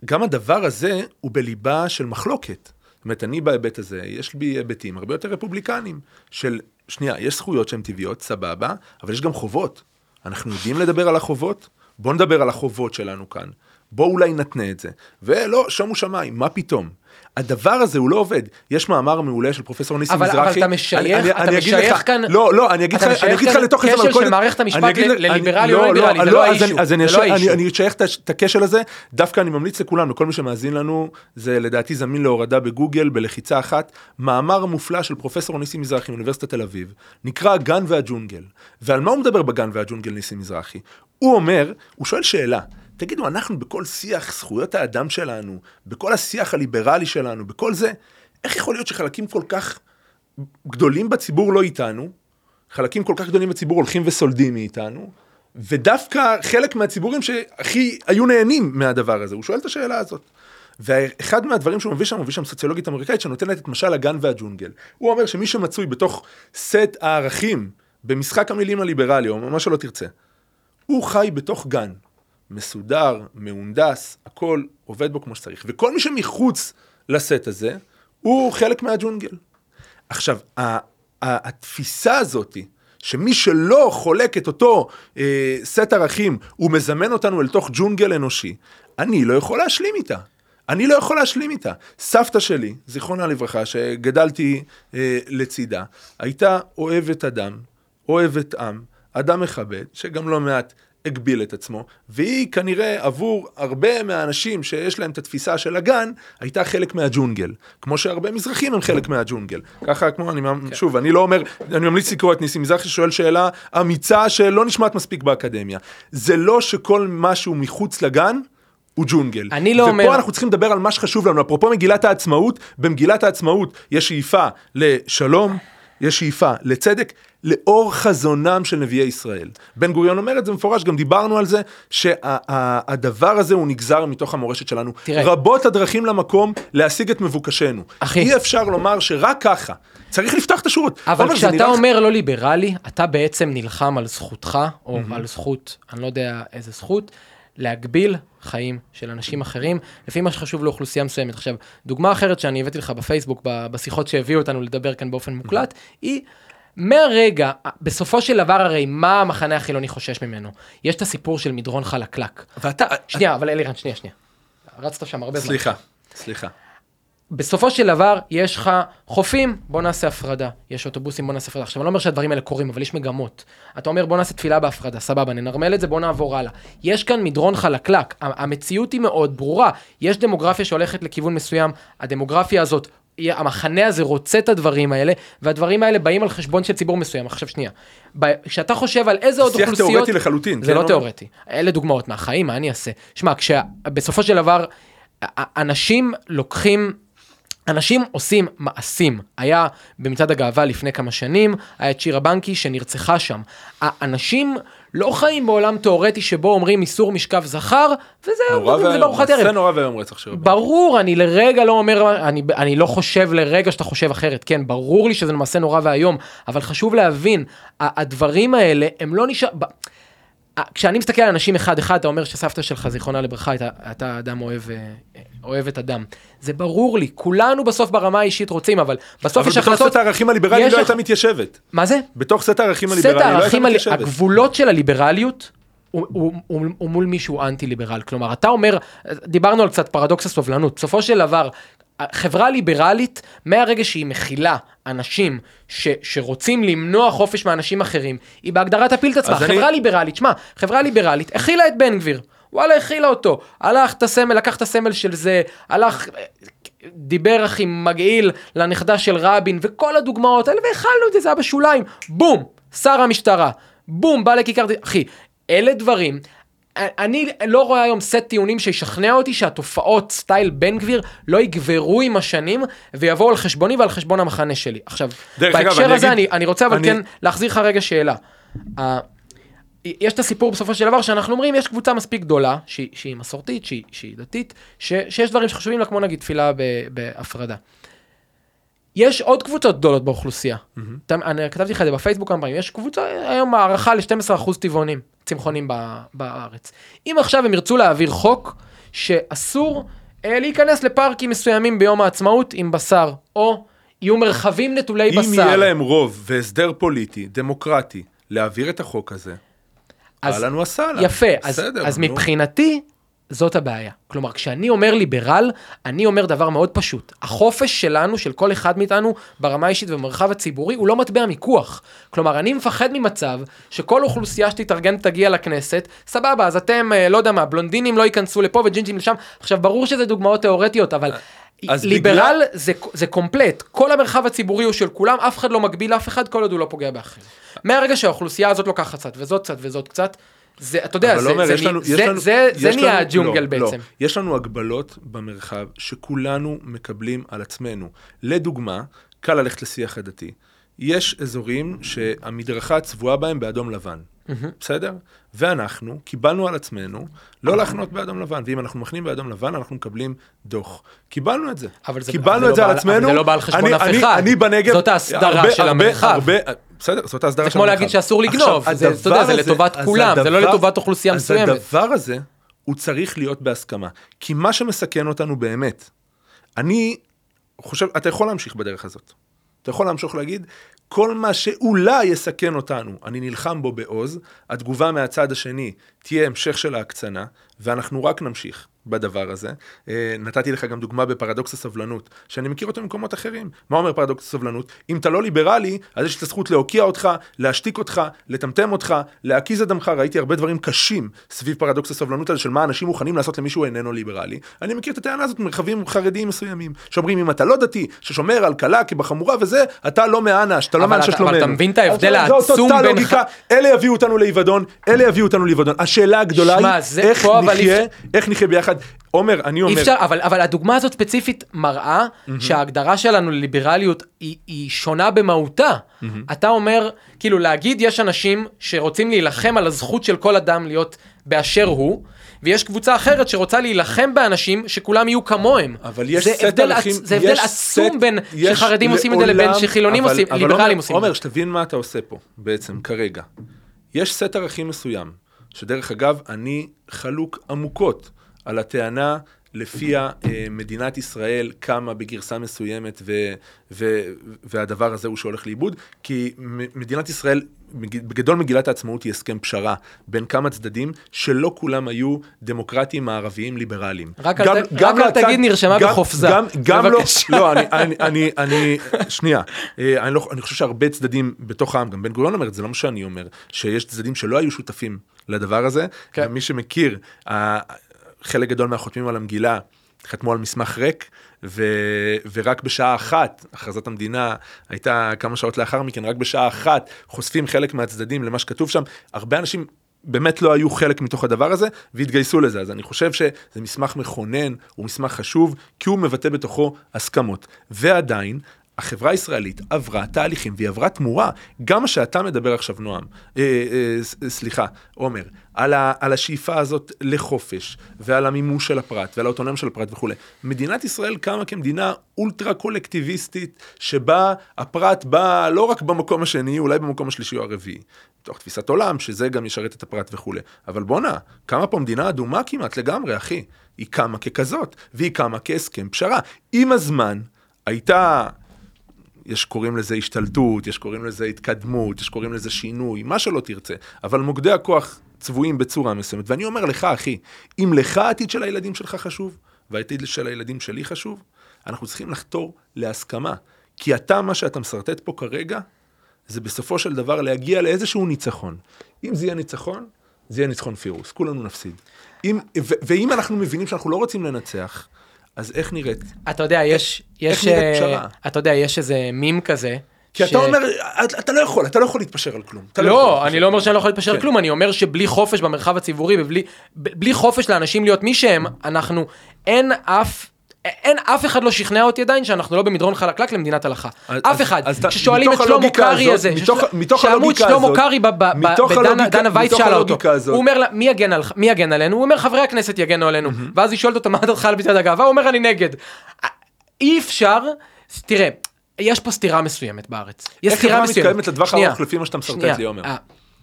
גם הדבר הזה הוא בליבה של מחלוקת. זאת אומרת, אני בהיבט הזה, יש בי היבטים הרבה יותר רפובליקניים, של, שנייה, יש זכויות שהן טבעיות, סבבה, אבל יש גם חובות. אנחנו יודעים לדבר על החובות? בואו נדבר על החובות שלנו כאן. בואו אולי נתנה את זה. ולא, שומו שמיים, מה פתאום? הדבר הזה הוא לא עובד. יש מאמר מעולה של פרופסור ניסים אבל- מזרחי. אבל אתה משייך- אני- אני- אתה אני משייך לך- כאן- לא, לא, אני אגיד לך, אני אגיד לך לתוך זה, כשל אבל של מערכת המשפט לליברלי לא, או לא ליברלי, זה לא אז האישו, אז אני לא אשייך- את הכשל הזה, דווקא אני ממליץ לכולם, לכל מי שמאזין לנו, זה לדעתי זמין להורדה בגוגל, בלחיצה אחת, מאמר מופלא של פרופסור ניסים מזרחי מאוניברסיטת תל אביב, נקרא הגן והג'ונגל. ועל מה הוא מדבר בגן והג'ונגל ניסים מזרחי? הוא אומר, הוא שואל שאלה, תגידו, אנחנו בכל שיח זכויות האדם שלנו, בכל השיח הליברלי שלנו, בכל זה, איך יכול להיות שחלקים כל כך גדולים בציבור לא איתנו, חלקים כל כך גדולים בציבור הולכים וסולדים מאיתנו, ודווקא חלק מהציבורים שהכי היו נהנים מהדבר הזה, הוא שואל את השאלה הזאת. ואחד מהדברים שהוא מביא שם, הוא מביא שם סוציולוגית אמריקאית שנותנת את משל הגן והג'ונגל. הוא אומר שמי שמצוי בתוך סט הערכים במשחק המילים הליברלי, או מה שלא תרצה, הוא חי בתוך גן, מסודר, מהונדס, הכל עובד בו כמו שצריך. וכל מי שמחוץ לסט הזה, הוא חלק מהג'ונגל. עכשיו, התפיסה הזאתי, שמי שלא חולק את אותו אה, סט ערכים, הוא מזמן אותנו אל תוך ג'ונגל אנושי, אני לא יכול להשלים איתה. אני לא יכול להשלים איתה. סבתא שלי, זיכרונה לברכה, שגדלתי אה, לצידה, הייתה אוהבת אדם, אוהבת עם, אדם מכבד, שגם לא מעט הגביל את עצמו, והיא כנראה עבור הרבה מהאנשים שיש להם את התפיסה של הגן, הייתה חלק מהג'ונגל. כמו שהרבה מזרחים הם חלק מהג'ונגל. ככה כמו, אני, כן. שוב, אני לא אומר, אני ממליץ לקרוא את ניסים מזרחי ששואל שאלה אמיצה שלא נשמעת מספיק באקדמיה. זה לא שכל משהו מחוץ לגן, הוא ג'ונגל. אני לא ופה אומר- אנחנו צריכים לדבר על מה שחשוב לנו. אפרופו מגילת העצמאות, במגילת העצמאות יש שאיפה לשלום, יש שאיפה לצדק, לאור חזונם של נביאי ישראל. בן גוריון אומר את זה מפורש, גם דיברנו על זה, שהדבר הזה הוא נגזר מתוך המורשת שלנו. תראה. רבות הדרכים למקום להשיג את מבוקשנו. אחי. אי אפשר לומר שרק ככה. צריך לפתוח את השורות. אבל עומר, זה כשאתה נראה אומר לא ליברלי, אתה בעצם נלחם על זכותך, או על זכות, אני לא יודע איזה זכות, להגביל חיים של אנשים אחרים, לפי מה שחשוב לאוכלוסייה מסוימת. עכשיו, דוגמה אחרת שאני הבאתי לך בפייסבוק, בשיחות שהביאו אותנו לדבר כאן באופן מוקלט, היא... מהרגע, בסופו של דבר הרי מה המחנה החילוני חושש ממנו? יש את הסיפור של מדרון חלקלק. ואתה... שנייה, אבל אלירן, שנייה, שנייה. רצת שם הרבה זמן. סליחה, סליחה. בסופו של דבר, יש לך חופים, בוא נעשה הפרדה. יש אוטובוסים, בוא נעשה הפרדה. עכשיו, אני לא אומר שהדברים האלה קורים, אבל יש מגמות. אתה אומר, בוא נעשה תפילה בהפרדה, סבבה, ננרמל את זה, בוא נעבור הלאה. יש כאן מדרון חלקלק, המציאות היא מאוד ברורה. יש דמוגרפיה שהולכת לכיוון מסוים, הדמוגרפיה הזאת, המחנה הזה רוצה את הדברים האלה, והדברים האלה באים על חשבון של ציבור מסוים. עכשיו, שנייה. כשאתה חושב על איזה עוד שיח אוכלוסיות... תיאורטי לחלוטין, זה כן, לא עומר? תיאורטי. אלה דוגמאות מהחיים, מה אני אעשה? שמע, כשבסופו של דבר, א- אנשים לוקחים... אנשים עושים מעשים. היה במצעד הגאווה לפני כמה שנים, היה את שירה בנקי שנרצחה שם. האנשים לא חיים בעולם תיאורטי שבו אומרים איסור משכב זכר, וזהו, זה בארוחת זה ערב. נורא ואיום רצח של רבין. ברור, אני לרגע לא אומר, אני, אני לא חושב לרגע שאתה חושב אחרת, כן, ברור לי שזה למעשה נורא ואיום, אבל חשוב להבין, הדברים האלה, הם לא נשאר... ב- ה- כשאני מסתכל על אנשים אחד-אחד, אתה אומר שסבתא שלך, זיכרונה לברכה, הייתה, הייתה אדם אוהב, אה, אוהבת אדם. זה ברור לי, כולנו בסוף ברמה האישית רוצים, אבל בסוף אבל יש בתוך החלטות... סט הערכים הליברלי יש לא הייתה מתיישבת. מה זה? בתוך סט הערכים הליברלי לא הייתה מתיישבת. הגבולות של הליברליות הוא, הוא, הוא, הוא מול מישהו אנטי ליברל. כלומר, אתה אומר, דיברנו על קצת פרדוקס הסובלנות, בסופו של דבר, חברה ליברלית, מהרגע שהיא מכילה אנשים ש, שרוצים למנוע חופש מאנשים אחרים, היא בהגדרה תפיל את עצמה. חברה אני- ליברלית, שמע, חברה ליברלית הכילה את בן גביר. וואלה, הכילה אותו. הלך את הסמל, לקח את הסמל של זה, הלך, דיבר אחי מגעיל לנכדה של רבין, וכל הדוגמאות האלה, והכלנו את זה, זה היה בשוליים. בום, שר המשטרה. בום, בא לכיכר... אחי, אלה דברים... אני לא רואה היום סט טיעונים שישכנע אותי שהתופעות סטייל בן גביר לא יגברו עם השנים ויבואו על חשבוני ועל חשבון המחנה שלי. עכשיו, בהקשר אני הזה אגיד- אני, אני רוצה אבל אני- כן להחזיר לך רגע שאלה. ה- יש את הסיפור בסופו של דבר שאנחנו אומרים יש קבוצה מספיק גדולה שהיא, שהיא מסורתית שהיא, שהיא דתית ש, שיש דברים שחשובים לה כמו נגיד תפילה ב, בהפרדה. יש עוד קבוצות גדולות באוכלוסייה. אתה- אני כתבתי לך את זה בפייסבוק כמה פעמים יש קבוצה היום הערכה ל-12% טבעונים צמחונים בארץ. אם עכשיו הם ירצו להעביר חוק שאסור אה, להיכנס לפארקים מסוימים ביום העצמאות עם בשר או יהיו מרחבים נטולי אם בשר. יהיה להם רוב והסדר פוליטי, דמוקרטי, להעביר את החוק הזה, אהלן וסהלן. יפה, אז, בסדר, אז. מבחינתי, זאת הבעיה. כלומר, כשאני אומר ליברל, אני אומר דבר מאוד פשוט. החופש שלנו, של כל אחד מאיתנו, ברמה האישית ובמרחב הציבורי, הוא לא מטבע מיקוח. כלומר, אני מפחד ממצב שכל אוכלוסייה שתתארגן תגיע לכנסת, סבבה, אז אתם, אה, לא יודע מה, בלונדינים לא ייכנסו לפה וג'ינג'ים לשם. עכשיו, ברור שזה דוגמאות תיאורטיות, אבל... אז ליברל בגלל- זה, זה קומפלט, כל המרחב הציבורי הוא של כולם, אף אחד לא מגביל אף אחד כל עוד הוא לא פוגע באחר. מהרגע שהאוכלוסייה הזאת לוקחת קצת וזאת קצת וזאת קצת, זה, אתה יודע, זה, עומר, זה, לנו- זה, לנו- זה, זה יש נהיה הג'ונגל לא, בעצם. לא. יש לנו הגבלות במרחב שכולנו מקבלים על עצמנו. לדוגמה, קל ללכת לשיח הדתי. יש אזורים שהמדרכה צבועה בהם באדום לבן, בסדר? ואנחנו קיבלנו על עצמנו לא להחנות באדום לבן, ואם אנחנו מחנים באדום לבן אנחנו מקבלים דוח. קיבלנו את זה. אבל זה- קיבלנו אבל את זה זה לא על בא- עצמנו. אבל זה לא בא על חשבון אני- אף אני- אחד. אני בנגב... זאת ההסדרה הרבה- של הרבה- המרחב. הרבה- בסדר, זאת ההסדרה זה כמו. להגיד שאסור לגנוב, זה- לטובת כולם, זה לא לטובת אוכלוסייה מסוימת. אז הדבר הזה, הוא צריך להיות בהסכמה. כי מה שמסכן אותנו באמת, אני חושב, אתה יכול להמשיך בדרך הזאת. אתה יכול להמשיך להגיד, כל מה שאולי יסכן אותנו, אני נלחם בו בעוז, התגובה מהצד השני תהיה המשך של ההקצנה, ואנחנו רק נמשיך בדבר הזה. אה, נתתי לך גם דוגמה בפרדוקס הסבלנות, שאני מכיר אותו ממקומות אחרים. מה אומר פרדוקס הסבלנות? אם אתה לא ליברלי, אז יש את הזכות להוקיע אותך, להשתיק אותך, לטמטם אותך, להקיז את דמך. ראיתי הרבה דברים קשים סביב פרדוקס הסבלנות הזה, של מה אנשים מוכנים לעשות למישהו איננו ליברלי. אני מכיר את הטענה הזאת במרחבים חרדיים מסוימים, שאומרים אם אתה לא דתי, ששומר על קלה כבחמורה וזה, אתה לא מאנש, אתה לא אתה- שלומנו. אבל אתה מבין את ההבדל העצום בין ח- אלה יביאו אותנו לאבדון, אלה יביאו אותנו לאבדון. השאלה הגדולה שמע, היא, איך נחיה, איך נחיה ביחד אחד, עומר, אני אי אומר, אפשר, אבל, אבל הדוגמה הזאת ספציפית מראה שההגדרה שלנו לליברליות היא, היא שונה במהותה. אתה אומר, כאילו להגיד יש אנשים שרוצים להילחם על הזכות של כל אדם להיות באשר הוא, ויש קבוצה אחרת שרוצה להילחם באנשים שכולם יהיו כמוהם. אבל יש סט עצ- זה הבדל עצום סט- בין שחרדים עושים את זה לבין לעולם- שחילונים אבל- עושים, אבל ליברלים עומר- עושים את עומר. שתבין מה אתה עושה פה, בעצם, כרגע. יש סט ערכים מסוים, שדרך אגב, אני חלוק עמוקות על הטענה לפיה אה, מדינת ישראל קמה בגרסה מסוימת ו, ו, והדבר הזה הוא שהולך לאיבוד, כי מדינת ישראל, בגדול מגילת העצמאות היא הסכם פשרה בין כמה צדדים, שלא כולם היו דמוקרטיים מערביים ליברליים. רק אל ת- רק אל תגיד נרשמה גם- בחופזה. גם, גם לא, בבקשה. לא, אני, אני, אני, אני, שנייה, אה, אני, לא, אני חושב שהרבה צדדים בתוך העם, גם בן גוריון אומר את זה, לא מה שאני אומר, שיש צדדים שלא היו שותפים לדבר הזה, כן. גם מי שמכיר, חלק גדול מהחותמים על המגילה חתמו על מסמך ריק, ו, ורק בשעה אחת, הכרזת המדינה הייתה כמה שעות לאחר מכן, רק בשעה אחת חושפים חלק מהצדדים למה שכתוב שם, הרבה אנשים באמת לא היו חלק מתוך הדבר הזה והתגייסו לזה אז אני חושב שזה מסמך מכונן הוא מסמך חשוב כי הוא מבטא בתוכו הסכמות ועדיין. החברה הישראלית עברה תהליכים והיא עברה תמורה. גם מה שאתה מדבר עכשיו, נועם, אה, אה, ס- סליחה, עומר, על, ה, על השאיפה הזאת לחופש, ועל המימוש של הפרט, ועל האוטונומיה של הפרט וכולי. מדינת ישראל קמה כמדינה אולטרה קולקטיביסטית, שבה הפרט בא לא רק במקום השני, אולי במקום השלישי או הרביעי. מתוך תפיסת עולם, שזה גם ישרת את הפרט וכולי. אבל בואנה, קמה פה מדינה אדומה כמעט לגמרי, אחי. היא קמה ככזאת, והיא קמה כהסכם פשרה. עם הזמן, הייתה יש קוראים לזה השתלטות, יש קוראים לזה התקדמות, יש קוראים לזה שינוי, מה שלא תרצה. אבל מוקדי הכוח צבועים בצורה מסוימת. ואני אומר לך, אחי, אם לך העתיד של הילדים שלך חשוב, והעתיד של הילדים שלי חשוב, אנחנו צריכים לחתור להסכמה. כי אתה, מה שאתה משרטט פה כרגע, זה בסופו של דבר להגיע לאיזשהו ניצחון. אם זה יהיה ניצחון, זה יהיה ניצחון פירוס, כולנו נפסיד. אם, ו- ואם אנחנו מבינים שאנחנו לא רוצים לנצח, אז איך נראית? אתה יודע, יש, יש, נראית אה, פשרה? אתה יודע, יש איזה מים כזה. כי אתה אומר, אתה, אתה לא יכול, אתה לא יכול להתפשר על כלום. לא, להתפשר אני על לא אומר. שאני לא יכול להתפשר על כן. כלום, אני אומר שבלי חופש במרחב הציבורי ובלי בלי חופש לאנשים להיות מי שהם, אנחנו, אין אף... אין אף אחד לא שכנע אותי עדיין שאנחנו לא במדרון חלקלק למדינת הלכה. אז- אף אחד. אז אתה- ששואלים את שלמה קרעי הזה. שעמוד שלמה קרעי בדנה וייץ שאלה אותו. הוא אומר לה, מי יגן על- מי יגן עלינו? הוא אומר חברי הכנסת יגנו עלינו. ואז היא שואלת אותו מה דעתך על פצעד הגאווה? הוא אומר אני נגד. אי אפשר, תראה, יש פה סתירה מסוימת בארץ. יש איך סתירה חברה מסוימת. מתקיימת לטווח שנייה, ארוך לפי מה שאתה שנייה. לי, עומר?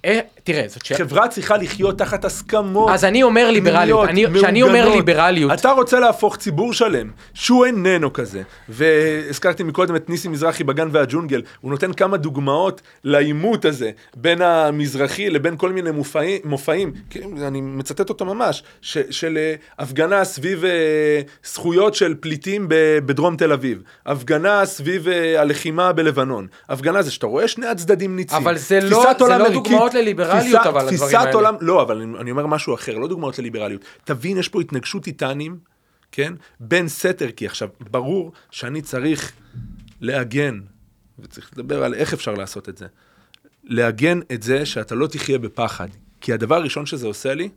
אה, אה, תראה, זאת שאלה. חברה צריכה לחיות תחת הסכמות. אז אני אומר ליברליות, כשאני אומר. ליברליות- אתה רוצה להפוך ציבור שלם, שהוא איננו כזה, והזכרתי מקודם את ניסי מזרחי בגן והג'ונגל, הוא נותן כמה דוגמאות לעימות הזה בין המזרחי לבין כל מיני מופעים, מופעים כן, אני מצטט אותו ממש, ש, של אה, הפגנה סביב אה, זכויות של פליטים בדרום תל אביב, הפגנה סביב הלחימה בלבנון, הפגנה זה שאתה רואה שני הצדדים ניצים. אבל זה לא- זה לא ערכית, דוגמאות לליברליות, אבל, הדברים תפיסת האלה. עולם, לא, אבל אני, אומר משהו אחר, לא דוגמאות לליברליות. תבין, יש פה התנגשות טיטנים, כן? בין סתר, כי עכשיו, ברור שאני צריך לעגן, וצריך לדבר על איך אפשר לעשות את זה, לעגן את זה שאתה לא תחיה בפחד. כי הדבר הראשון שזה עושה לי,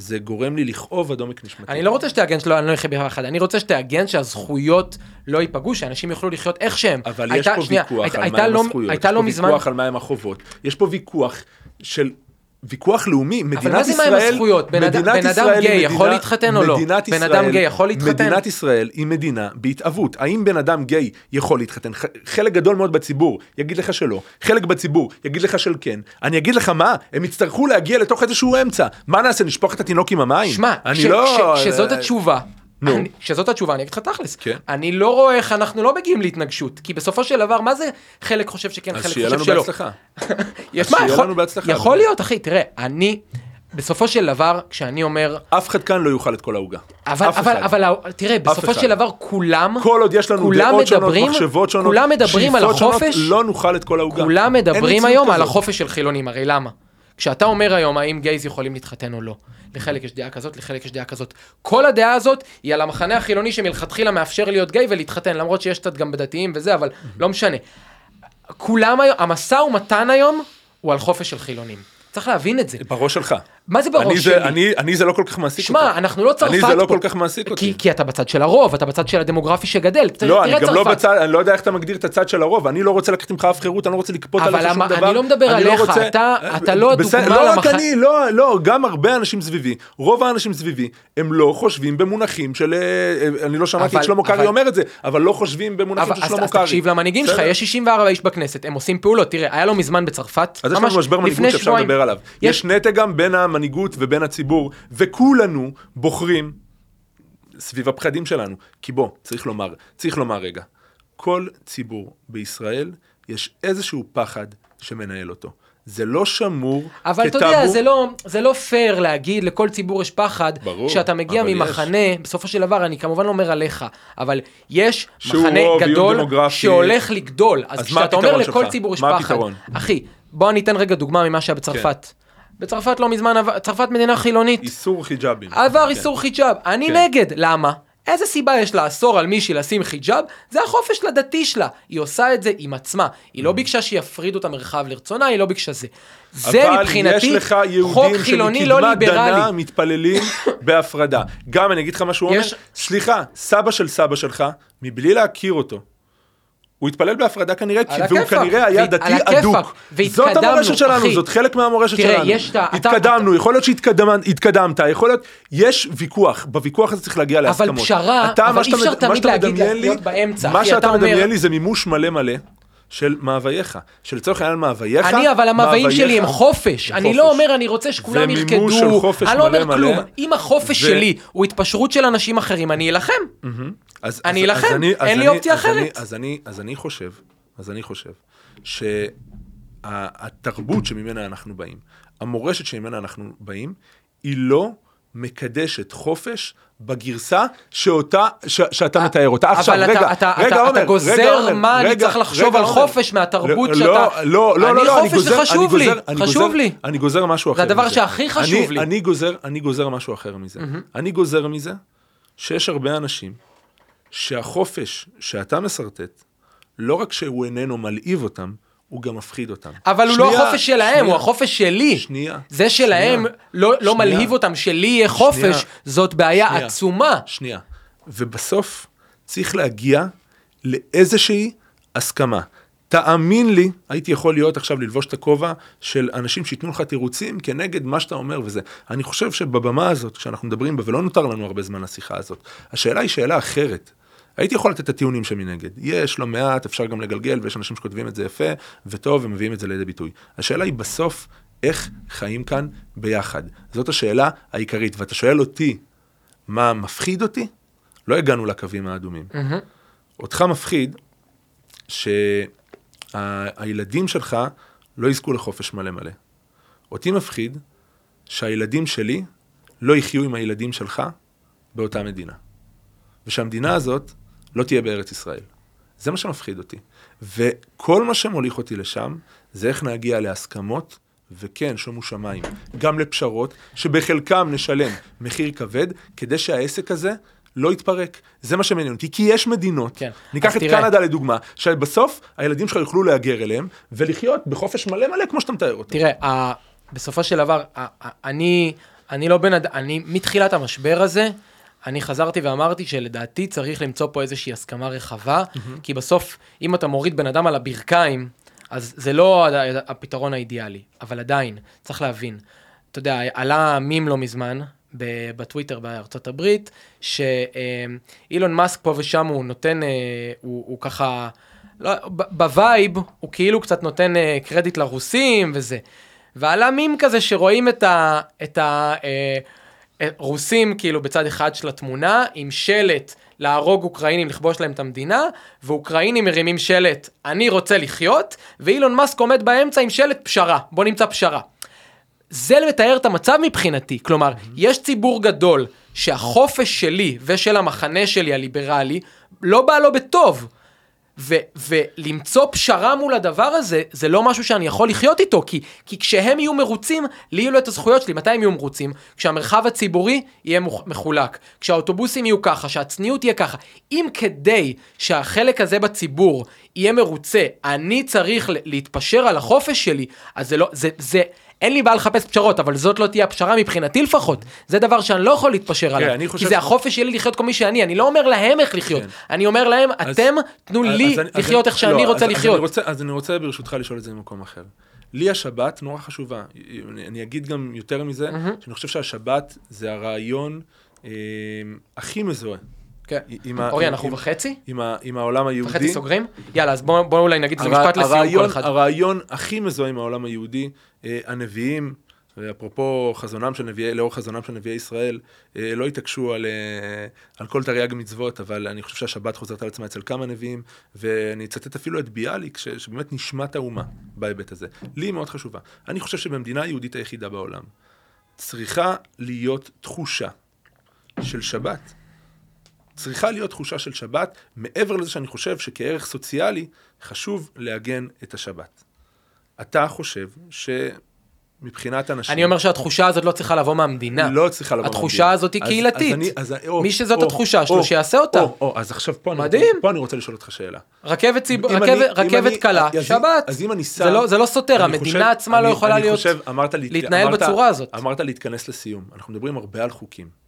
זה גורם לי לכאוב עד עומק נשמתי. אני לא רוצה שתעגן שלא, אני לא אחיה ביחד, אני רוצה שתעגן שהזכויות לא ייפגעו, שאנשים יוכלו לחיות איך שהם. אבל יש הייתה- פה שנייה, ויכוח הייתה- על מהם לא- הזכויות, הייתה יש לא פה מזמן, ויכוח על מהם החובות, יש פה ויכוח של... ויכוח לאומי, מדינת ישראל, מה זה מהם הזכויות? בן אדם- מדינת בן ישראל גיי יכול להתחתן או לא? מדינת בן אדם ישראל- גיי יכול להתחתן? מדינת ישראל היא מדינה בהתהוות. האם בן אדם גיי יכול להתחתן? חלק גדול מאוד בציבור יגיד לך שלא, חלק בציבור יגיד לך של כן. אני אגיד לך מה, הם יצטרכו להגיע לתוך איזשהו אמצע. מה נעשה, נשפוך את התינוק עם המים? שמע, כש- לא... כשזאת התשובה, נו. אני- כשזאת התשובה, אני אגיד לך תכלס, כן. אני לא רואה איך אנחנו לא מגיעים להתנגשות, כי בסופו של דבר, מה זה חלק חושב שכן, אז חלק שיהיה חושב לנו שלא. בהצלחה. יש אז מה, שיהיה יכול- לנו בהצלחה. יכול להיות, אחי, תראה, אני, בסופו של דבר, כשאני אומר, אף אחד כאן לא יאכל את כל העוגה. אבל, אבל, אחד. אבל, תראה, בסופו אחד. של דבר כולם, כל עוד יש לנו דעות שונות, מדברים- מחשבות שונות, כולם מדברים על שאיפות שונות, החופש, לא נאכל את כל העוגה. כולם מדברים היום על. החופש של חילונים, הרי למה? כשאתה אומר היום האם גייז יכולים להתחתן או לא, לחלק יש דעה כזאת, לחלק יש דעה כזאת. כל הדעה הזאת היא על המחנה החילוני שמלכתחילה מאפשר להיות גיי ולהתחתן, למרות שיש קצת גם בדתיים וזה, אבל לא משנה. כולם היום, המשא ומתן היום הוא על חופש של חילונים. צריך להבין את זה. בראש שלך. מה זה אני בראש זה, שלי? אני, אני זה לא כל כך מעסיק אותי. שמע, אנחנו לא צרפת אני זה לא פה. כל כך מעסיק אותי. כי, כי אתה בצד של הרוב, אתה בצד של הדמוגרפי שגדל. לא, אני גם צרפת. לא בצד, אני לא יודע איך אתה מגדיר את הצד של הרוב, אני לא רוצה לקחת ממך אף חירות, אני לא רוצה לכפות אבל עליך שום דבר. אני לא מדבר אני עליך, רוצה- אתה- אתה לא בסדר, הדוגמה לא למח- רק אני, לא, לא, גם הרבה אנשים סביבי, רוב האנשים סביבי, הם לא חושבים במונחים של, אה, אה, אני לא שמעתי אבל- את שלמה אבל- קרעי אומר את זה, אבל לא חושבים במונחים אבל, של אז, שלמה אז קרעי. תקשיב למנהיגים שלך? יש 64 איש בכנסת, הם עושים פעולות. תראה, היה לו מזמן בצרפת, אז יש לנו משבר מנהיגות לפני שאפשר שבועיים. יש- יש המנהיגות ובין הציבור, וכולנו בוחרים סביב הפחדים שלנו. כי בוא, צריך לומר, צריך לומר רגע, כל ציבור בישראל, יש איזשהו פחד שמנהל אותו. זה לא שמור אבל אתה כטאבו. יודע, זה לא, זה לא פייר להגיד לכל ציבור יש פחד, ברור, כשאתה מגיע ממחנה, בסופו של דבר, אני כמובן לא אומר עליך, אבל יש מחנה רוב, גדול. שהולך לגדול. אז, אז כשאתה אומר לכל שלך? ציבור יש פחד? אחי, בוא אני אתן רגע דוגמה ממה שהיה בצרפת. בצרפת לא מזמן, עבר- צרפת מדינה חילונית. איסור חיג'אבים. עבר כן. איסור חיג'אב. אני כן. נגד, למה? איזה סיבה יש לאסור על מישהי לשים חיג'אב? זה החופש לדתי שלה. היא עושה את זה עם עצמה. היא Mm. לא ביקשה שיפרידו את המרחב לרצונה, היא לא ביקשה זה. זה אבל מבחינתי יש לך חוק יהודים חילוני לא שמקדמת דנה ליברלי. מתפללים בהפרדה. גם אני אגיד לך אומר, יש- סליחה, סבא של סבא שלך, מבלי להכיר אותו, הוא התפלל בהפרדה כנראה, כי- והוא. כנראה היה דתי. אדוק. זאת המורשת שלנו. זאת חלק מהמורשת שלנו. התקדמנו, יכול להיות שהתקדמת, יכול להיות, יש ויכוח, בוויכוח הזה צריך להגיע להסכמות. פשרה, אתה, אבל אי אפשר תמיד להגיד להיות באמצע, מה שאתה מדמיין לי זה מימוש מלא מלא. של מאווייך, שלצורך העניין מאווייך, אני, אבל המאוויים שלי הם חופש. אני חופש. לא אומר, אני רוצה שכולם ירקדו. אני לא אומר כלום. אם החופש ו- שלי הוא התפשרות של אנשים אחרים, אני אלחם. אז, אני אלחם, אז אני- אין לי אני- אופציה אז אני- אחרת. אז אני, אז אני חושב, אז אני חושב, שהתרבות שממנה אנחנו באים, המורשת שממנה אנחנו באים, היא לא מקדשת חופש בגרסה שאותה, ש, שאתה מתאר אותה. עכשיו, אבל רגע, אתה, רגע, אתה, עומר, אתה רגע, גוזר עומר, מה אני רגע, צריך לחשוב רגע, על. חופש מהתרבות לא, שאתה... לא, לא, לא, אני לא, זה גוזר, אני לי, גוזר, אני חשוב גוזר, לי. אני גוזר משהו אחר זה הדבר. שהכי חשוב אני, לי. אני גוזר, אני גוזר משהו אחר מזה. אני גוזר מזה שיש הרבה אנשים שהחופש שאתה משרטט, לא רק שהוא איננו מלהיב אותם, הוא גם מפחיד אותם. אבל הוא לא שנייה, החופש שלהם, שנייה. הוא החופש שלי. שנייה. זה שלהם שנייה. לא, לא שנייה. מלהיב אותם, שלי יהיה חופש, שנייה. זאת בעיה שנייה. עצומה. שנייה. ובסוף צריך להגיע לאיזושהי הסכמה. תאמין לי, הייתי יכול להיות עכשיו ללבוש את הכובע של אנשים שייתנו לך תירוצים כנגד מה שאתה אומר וזה. אני חושב שבבמה הזאת, כשאנחנו מדברים בה, ולא נותר לנו הרבה זמן לשיחה הזאת, השאלה היא שאלה אחרת. הייתי יכול לתת את הטיעונים שמנגד. יש לא מעט, אפשר גם לגלגל, ויש אנשים שכותבים את זה יפה וטוב ומביאים את זה לידי ביטוי. השאלה היא בסוף, איך חיים כאן ביחד. זאת השאלה העיקרית. ואתה שואל אותי, מה מפחיד אותי? לא הגענו לקווים האדומים. אותך מפחיד שהילדים שלך לא יזכו לחופש מלא מלא. אותי מפחיד שהילדים שלי לא יחיו עם הילדים שלך באותה מדינה. ושהמדינה הזאת לא תהיה בארץ ישראל. זה מה שמפחיד אותי. וכל מה שמוליך אותי לשם, זה איך נגיע להסכמות, וכן, שומו שמיים, גם לפשרות, שבחלקם נשלם מחיר כבד, כדי שהעסק הזה לא יתפרק. זה מה שמעניין אותי, כי יש מדינות, כן. ניקח את תראה. קנדה לדוגמה, שבסוף הילדים שלך יוכלו להגר אליהם, ולחיות בחופש מלא מלא כמו שאתה מתאר אותו. תראה, ה- בסופו של דבר, ה- ה- אני, אני לא בן אדם, אני מתחילת המשבר הזה, אני חזרתי ואמרתי שלדעתי צריך למצוא פה איזושהי הסכמה רחבה, כי בסוף, אם אתה מוריד בן אדם על הברכיים, אז זה לא הפתרון האידיאלי, אבל עדיין, צריך להבין. אתה יודע, עלה מים לא מזמן, בטוויטר בארצות הברית, שאילון מאסק פה ושם הוא נותן, אה, הוא, הוא ככה, לא, ב vibe הוא כאילו קצת נותן אה, קרדיט לרוסים וזה. ועלה מים כזה שרואים את ה... את אה, כאילו בצד אחד של התמונה, עם שלט להרוג אוקראינים, לכבוש להם את המדינה, ואוקראינים מרימים שלט, אני רוצה לחיות, ואילון מאסק עומד באמצע עם שלט פשרה, בוא נמצא פשרה. זה מתאר את המצב מבחינתי. כלומר, יש ציבור גדול שהחופש שלי ושל המחנה שלי הליברלי לא בא לו בטוב. ו- ולמצוא פשרה מול הדבר הזה, זה לא משהו שאני יכול לחיות איתו, כי, כי כשהם יהיו מרוצים, לי יהיו לו את הזכויות שלי. מתי הם יהיו מרוצים? כשהמרחב הציבורי יהיה מחולק, כשהאוטובוסים יהיו ככה, שהצניעות תהיה ככה. אם כדי שהחלק הזה בציבור יהיה מרוצה, אני צריך להתפשר על החופש שלי, אז זה לא, זה, זה, אין לי בעיה לחפש פשרות, אבל זאת לא תהיה הפשרה מבחינתי לפחות. זה דבר שאני לא יכול להתפשר עליו. אני כי זה ש- החופש שלי לחיות כמו מי שאני, אני לא אומר להם איך לחיות. כן. אני אומר להם, אז- אתם תנו אז- לי אז אז לחיות איך שאני לא, רוצה אז- אז לחיות. אני רוצה- אז אני רוצה ברשותך לשאול את זה ממקום אחר. לי השבת נורא חשובה. אני, אני אגיד גם יותר מזה, שאני חושב שהשבת זה הרעיון אה, הכי מזוהה. כן. אורי, אנחנו בחצי? עם, העולם היהודי. בחצי סוגרים? יאללה, אז בואו בוא אולי נגיד איזה משפט לסיום כל אחד. הרעיון הכי מזוהה עם העולם היהודי, אה, הנביאים, ואפרופו חזונם של נביאי, לאור חזונם של נביאי ישראל, אה, לא התעקשו על, אה, על כל תרי"ג מצוות, אבל אני חושב שהשבת חוזרת על עצמה אצל כמה נביאים, ואני אצטט אפילו את ביאליק, ש, שבאמת נשמת האומה בהיבט הזה. לי היא מאוד חשובה. אני חושב שבמדינה היהודית היחידה בעולם, צריכה להיות תחושה של שבת. צריכה להיות תחושה של שבת, מעבר לזה שאני חושב שכערך סוציאלי חשוב לעגן את השבת. אתה חושב שמבחינת אנשים... אני אומר שהתחושה הזאת לא צריכה לבוא מהמדינה. לא צריכה לבוא התחושה מהמדינה. הזאת היא קהילתית. אז אני- אז- או- מי שזאת או- התחושה שלו, שיעשה אותה. או, או, אז עכשיו פה אני, מדהים. רוצה, פה אני רוצה לשאול אותך שאלה. רכבת ציב- רכבת- אני- רכבת אני- קלה, אז שבת. אז אם אני שם... זה לא- זה לא סותר, אני המדינה חושב- עצמה לא אני- יכולה אני להיות- חושב, אמרת לי... להתנהל אמרת- בצורה הזאת. אמרת להתכנס לסיום. אנחנו מדברים הרבה על חוקים.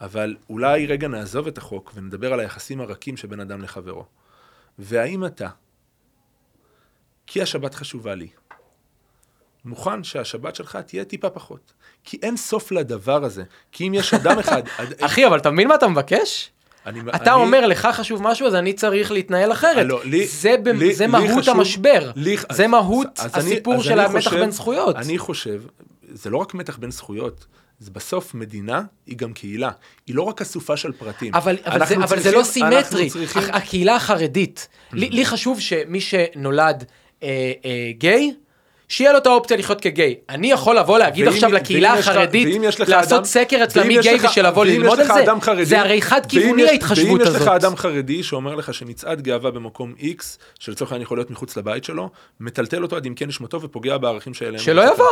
אבל אולי רגע נעזוב את החוק ונדבר על היחסים הרכים שבין אדם לחברו. והאם אתה, כי השבת חשובה לי, מוכן שהשבת שלך תהיה טיפה פחות? כי אין סוף לדבר הזה. כי אם יש אדם אחד... אחי, אבל אתה מבין מה אתה מבקש? אני- אתה אני- אומר, לך חשוב משהו, אז אני צריך להתנהל אחרת. לא, לי- זה ב- לי- זה לי מהות חשוב- המשבר. לי- זה אז- מהות אז הסיפור אז של המתח חושב- בין זכויות. אני חושב, זה לא רק מתח בין זכויות, זה בסוף מדינה היא גם קהילה. היא לא רק אסופה של פרטים. אבל, אבל, זה, אבל זה לא צריכים- סימטרי. צריכים- הקהילה החרדית, לי, לי חשוב שמי שנולד אה, אה, גיי, שיהיה לו את האופציה לחיות כגיי. אני יכול לבוא להגיד ואם- עכשיו לקהילה ואם החרדית, ואם לעשות אדם- סקר אצלה ואם מי גיי ושלבוא ואם ללמוד על זה, חרדי- זה הרי חד ואם כיווני ההתחשבות ואם הזאת. יש לך אדם חרדי שאומר לך שמצעד גאווה במקום X, שלצורך העניין יכול להיות מחוץ לבית שלו, מטלטל אותו עד עמקי נשמתו ופוגע בערכים שאליהם שלא יבוא.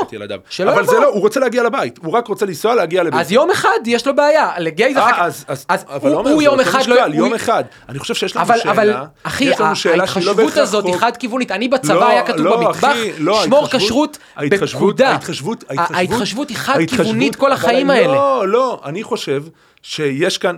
שלא אבל יבוא. זה לא, הוא רוצה להגיע לבית, הוא רק רוצה לנסוע להגיע לבית. אז יום אחד יש לו בעיה, לגיי זה אה, אחר כך. אז, אז, אבל הוא- זה יום אחד לא... יום אחד. אני חושב שיש לנו אבל, שאלה, אבל, אחי, יש לנו שאלה שהיא לא ההתחשבות הזאת היא. חד כיוונית. אני בצבא לא, היה כתוב לא, במטבח, לא, שמור כשרות בפקודה. ההתחשבות, ההתחשבות היא ההתחשבות- כיוונית כל אבל החיים אני- האלה. לא, לא, אני חושב שיש כאן,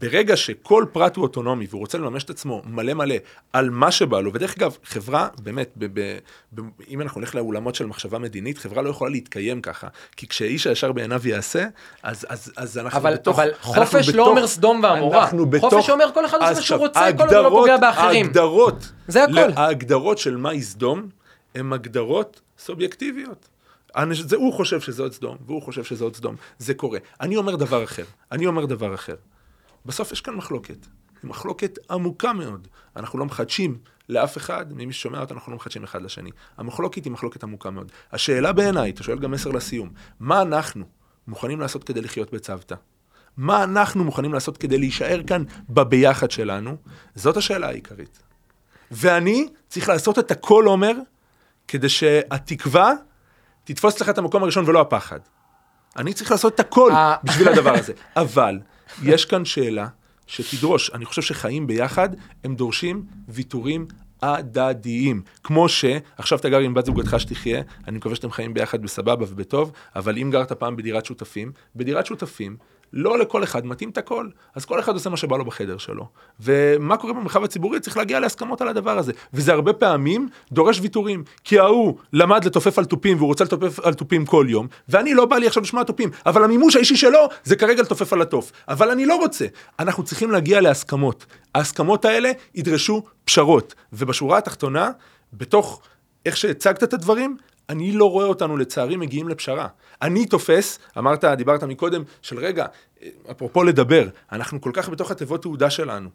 ברגע שכל פרט הוא אוטונומי והוא רוצה לממש את עצמו מלא מלא על מה שבא לו, ודרך אגב, חברה, באמת, ב, ב, ב, אם אנחנו נלך לאולמות של מחשבה מדינית, חברה לא יכולה להתקיים ככה, כי כשאיש הישר בעיניו יעשה, אז, אז, אז אנחנו אבל, בתוך... אבל חופש לא בתוך- אומר סדום ועמורה. אנחנו בתוך... חופש אומר כל אחד עושה מה שהוא רוצה, כל עוד לא פוגע באחרים. ההגדרות, זה הכל. ההגדרות של מהי סדום, הן הגדרות סובייקטיביות. זה, הוא חושב שזה עוד סדום, והוא חושב שזה עוד סדום. זה קורה. אני אומר דבר אחר. אני אומר דבר אחר. בסוף יש כאן מחלוקת. מחלוקת עמוקה מאוד. אנחנו לא מחדשים לאף אחד, ממי ששומע אותנו, אנחנו לא מחדשים אחד לשני. המחלוקת היא מחלוקת עמוקה מאוד. השאלה בעיניי, אתה שואל גם מסר לסיום, מה אנחנו מוכנים לעשות כדי לחיות בצוותא? מה אנחנו מוכנים לעשות כדי להישאר כאן בביחד שלנו? זאת השאלה העיקרית. ואני צריך לעשות את הכל, עומר, כדי שהתקווה תתפוס לך את המקום הראשון ולא הפחד. אני צריך לעשות את הכל אה. בשביל הדבר הזה. אבל יש כאן שאלה שתדרוש, אני חושב שחיים ביחד, הם דורשים ויתורים הדדיים. כמו שעכשיו אתה גר עם בת זוגתך שתחיה, אני מקווה שאתם חיים ביחד בסבבה ובטוב, אבל אם גרת פעם בדירת שותפים, בדירת שותפים, לא לכל אחד מתאים את הכל, אז כל אחד עושה מה שבא לו בחדר שלו. ומה קורה במרחב הציבורי? צריך להגיע להסכמות על הדבר הזה. וזה הרבה פעמים דורש ויתורים. כי ההוא למד לתופף על תופים והוא רוצה לתופף על תופים כל יום, ואני לא בא לי עכשיו לשמוע תופים, אבל המימוש האישי שלו זה כרגע לתופף על התוף. אבל אני לא רוצה. אנחנו צריכים להגיע להסכמות. ההסכמות האלה ידרשו פשרות. ובשורה התחתונה, בתוך איך שהצגת את הדברים, אני לא רואה אותנו לצערי מגיעים לפשרה. אני תופס, אמרת, דיברת מקודם, של רגע, אפרופו לדבר, אנחנו כל כך בתוך התיבות תעודה שלנו.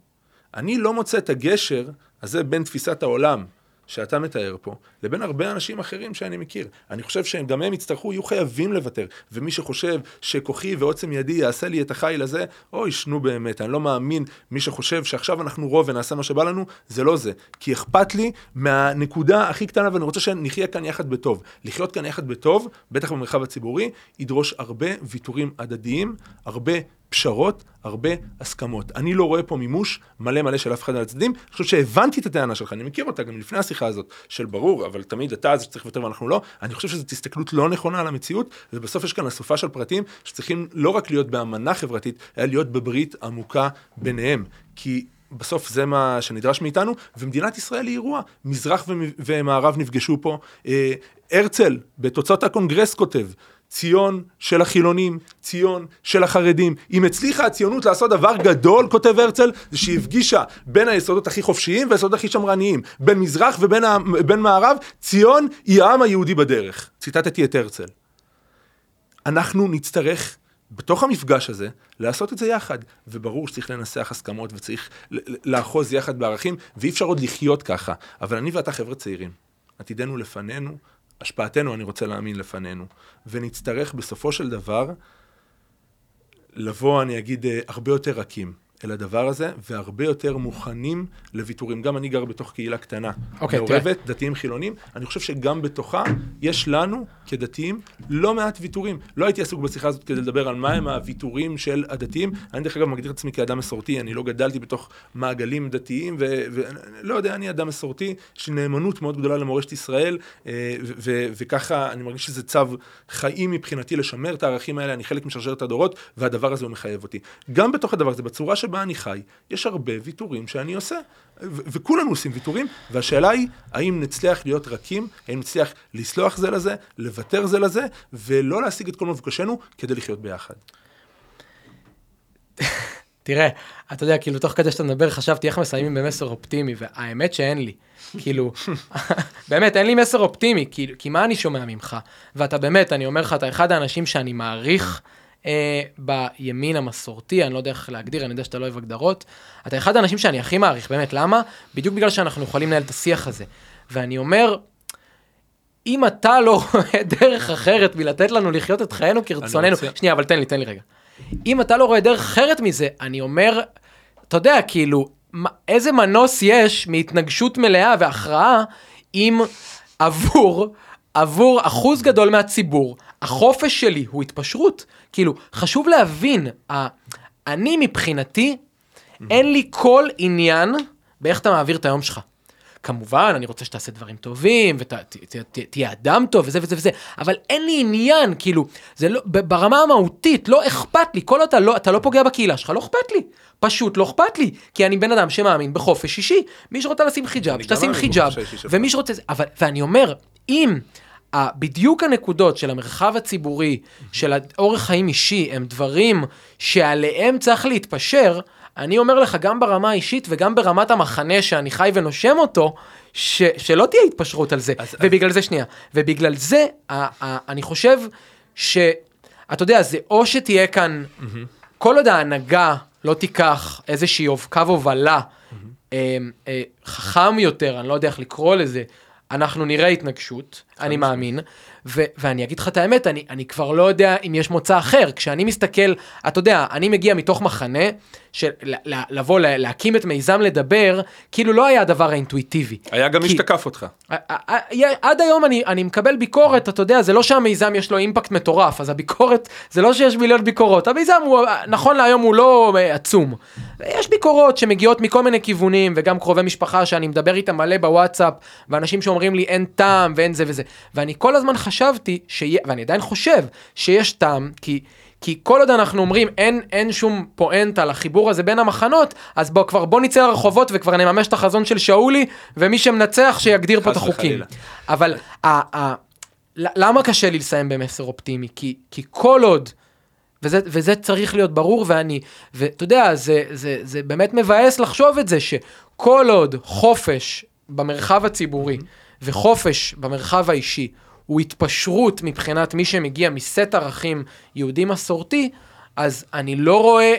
אני לא מוצא את הגשר הזה בין תפיסת העולם שאתה מתאר פה, לבין הרבה אנשים אחרים שאני מכיר. אני חושב שגם הם יצטרכו, יהיו חייבים לוותר. ומי שחושב שכוחי ועוצם ידי יעשה לי את החיל הזה, אוי, שנו באמת, אני לא מאמין, מי שחושב שעכשיו אנחנו רוב ונעשה מה שבא לנו, זה לא זה. כי אכפת לי מהנקודה הכי קטנה, ואני רוצה שנחיה כאן יחד בטוב. לחיות כאן יחד בטוב, בטח במרחב הציבורי, ידרוש הרבה ויתורים הדדיים, הרבה פשרות, הרבה הסכמות. אני לא רואה פה מימוש מלא מלא של אף אחד מהצדדים. אני חושב שהבנתי את הטענה שלך, אני מכיר אותה גם לפני השיחה הזאת, של ברור, אבל תמיד אתה זה שצריך לוותר ואנחנו לא. אני חושב שזאת הסתכלות לא נכונה על המציאות, ובסוף יש כאן אסופה של פרטים שצריכים לא רק להיות באמנה חברתית, אלא להיות בברית עמוקה ביניהם. כי בסוף זה מה שנדרש מאיתנו, ומדינת ישראל היא אירוע. מזרח ומערב נפגשו פה. אה, הרצל, בתוצאות הקונגרס כותב, ציון של החילונים, ציון של החרדים. אם הצליחה הציונות לעשות דבר גדול, כותב הרצל, זה שהיא הפגישה בין היסודות הכי חופשיים והיסודות הכי שמרניים. בין מזרח ובין מערב, ציון היא העם היהודי בדרך. ציטטתי את הרצל. אנחנו נצטרך בתוך המפגש הזה, לעשות את זה יחד. וברור שצריך לנסח הסכמות וצריך לאחוז יחד בערכים, ואי אפשר עוד לחיות ככה. אבל אני ואתה חבר'ה צעירים. עתידנו לפנינו, השפעתנו, אני רוצה להאמין, לפנינו. ונצטרך בסופו של דבר לבוא, אני אגיד, אה, הרבה יותר רכים. אל הדבר הזה, והרבה יותר מוכנים לוויתורים. גם אני גר בתוך קהילה קטנה, okay, אוקיי, מעורבת, דתיים חילונים, אני חושב שגם בתוכה יש לנו, כדתיים, לא מעט ויתורים. לא הייתי עסוק בשיחה הזאת כדי לדבר על מהם הוויתורים של הדתיים. אני דרך אגב מגדיר את עצמי כאדם מסורתי, אני לא גדלתי בתוך מעגלים דתיים, ולא יודע, אני אדם מסורתי, יש לי נאמנות מאוד גדולה למורשת ישראל, אה, וככה אני מרגיש שזה צו חיים מבחינתי לשמר את הערכים האלה, אני חלק משרשרת הדורות, והדבר הזה הוא מחייב אותי. גם בתוך הדבר הזה, בצורה שבה אני חי, יש הרבה ויתורים שאני עושה. וכולנו עושים ויתורים, והשאלה היא, האם נצליח להיות רכים, האם נצליח לסלוח זה לזה, לוותר זה לזה, ולא להשיג את כל מבוקשנו כדי לחיות ביחד. תראה, אתה יודע, כאילו, תוך כדי שאתה מדבר, חשבתי איך מסיימים במסר אופטימי, והאמת שאין לי. כאילו, באמת, אין לי מסר אופטימי, כי, כי מה אני שומע ממך? ואתה באמת, אני אומר לך, אתה אחד האנשים שאני מעריך. אה, בימין המסורתי, אני לא יודע איך להגדיר, אני יודע שאתה לא אוהב הגדרות. אתה אחד האנשים שאני הכי מעריך, באמת, למה? בדיוק בגלל שאנחנו יכולים לנהל את השיח הזה. ואני אומר, אם אתה לא רואה דרך אחרת מלתת לנו לחיות את חיינו כרצוננו, רוצה... שנייה, אבל תן לי, תן לי רגע. אם אתה לא רואה דרך אחרת מזה, אני אומר, אתה יודע, כאילו, איזה מנוס יש מהתנגשות מלאה והכרעה אם עבור, עבור אחוז גדול מהציבור, החופש שלי הוא התפשרות. כאילו, חשוב להבין, אני מבחינתי, אין לי כל עניין באיך אתה מעביר את היום שלך. כמובן, אני רוצה שתעשה דברים טובים, ותהיה אדם טוב, וזה וזה וזה, אבל אין לי עניין, כאילו, זה לא, ברמה המהותית, לא אכפת לי, כל עוד אתה לא, אתה לא פוגע בקהילה שלך, לא אכפת לי. פשוט לא אכפת לי, כי אני בן אדם שמאמין בחופש אישי. מי שרוצה לשים חיג'אב, שתשים חיג'אב, ומי שרוצה, אבל, ואני אומר, אם בדיוק הנקודות של המרחב הציבורי, של אורח חיים אישי, הם דברים שעליהם צריך להתפשר, אני אומר לך, גם ברמה האישית וגם ברמת המחנה שאני חי ונושם אותו, ש, שלא תהיה התפשרות על זה. אז, ובגלל אז... זה, שנייה, ובגלל זה, ה, ה, אני חושב ש... אתה יודע, זה או שתהיה כאן, mm-hmm. כל עוד ההנהגה לא תיקח איזושהי קו הובלה mm-hmm. אה, אה, חכם יותר, אני לא יודע איך לקרוא לזה, אנחנו נראה התנגשות, אני מאמין, ו- ואני אגיד לך את האמת, אני, אני כבר לא יודע אם יש מוצא אחר. כשאני מסתכל, אתה יודע, אני מגיע מתוך מחנה, של לבוא, להקים את מיזם לדבר, כאילו לא היה הדבר האינטואיטיבי. היה גם מי שתקף אותך. עד היום אני, אני מקבל ביקורת, אתה יודע, זה לא שהמיזם יש לו אימפקט מטורף, אז הביקורת, זה לא שיש מיליון ביקורות, המיזם הוא, נכון להיום הוא לא אה, עצום. יש ביקורות שמגיעות מכל מיני כיוונים, וגם קרובי משפחה שאני מדבר איתם מלא בוואטסאפ, ואנשים שאומרים לי אין טעם ואין זה וזה. ואני כל הזמן חשבתי, שיה, ואני עדיין חושב, שיש טעם, כי... כי כל עוד אנחנו אומרים אין, אין שום פואנטה לחיבור הזה בין המחנות, אז בוא כבר בוא נצא לרחובות וכבר נממש את החזון של שאולי, ומי שמנצח שיגדיר פה את החוקים. אבל ה, ה, למה קשה לי לסיים במסר אופטימי? כי, כי כל עוד, וזה, וזה צריך להיות ברור, ואני, ואתה יודע, זה, זה, זה באמת מבאס לחשוב את זה, שכל עוד חופש במרחב הציבורי וחופש במרחב האישי הוא התפשרות מבחינת מי שמגיע מסט ערכים יהודי מסורתי, אז אני לא רואה,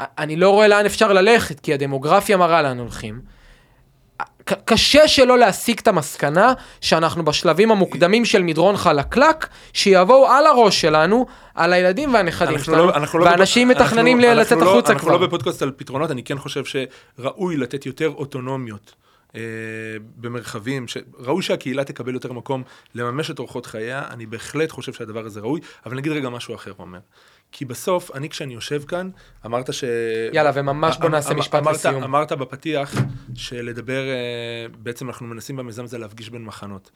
אני לא רואה לאן אפשר ללכת, כי הדמוגרפיה מראה לאן הולכים. קשה שלא להסיק את המסקנה שאנחנו בשלבים המוקדמים של מדרון חלקלק, שיבואו על הראש שלנו, על הילדים והנכדים שלנו, לא, לא ואנשים לא, מתכננים אנחנו, לצאת אנחנו החוצה לא, כבר. אנחנו לא בפודקאסט על פתרונות, אני כן חושב שראוי לתת יותר אוטונומיות במרחבים, ראוי שהקהילה תקבל יותר מקום לממש את אורחות חייה, אני בהחלט חושב שהדבר הזה ראוי, אבל נגיד רגע משהו אחר, אומר. כי בסוף, אני כשאני יושב כאן, אמרת ש... יאללה, וממש בוא אמ- נעשה אמ- משפט אמרת, לסיום. אמרת בפתיח שלדבר, אה, בעצם אנחנו מנסים במיזם הזה להפגיש בין מחנות.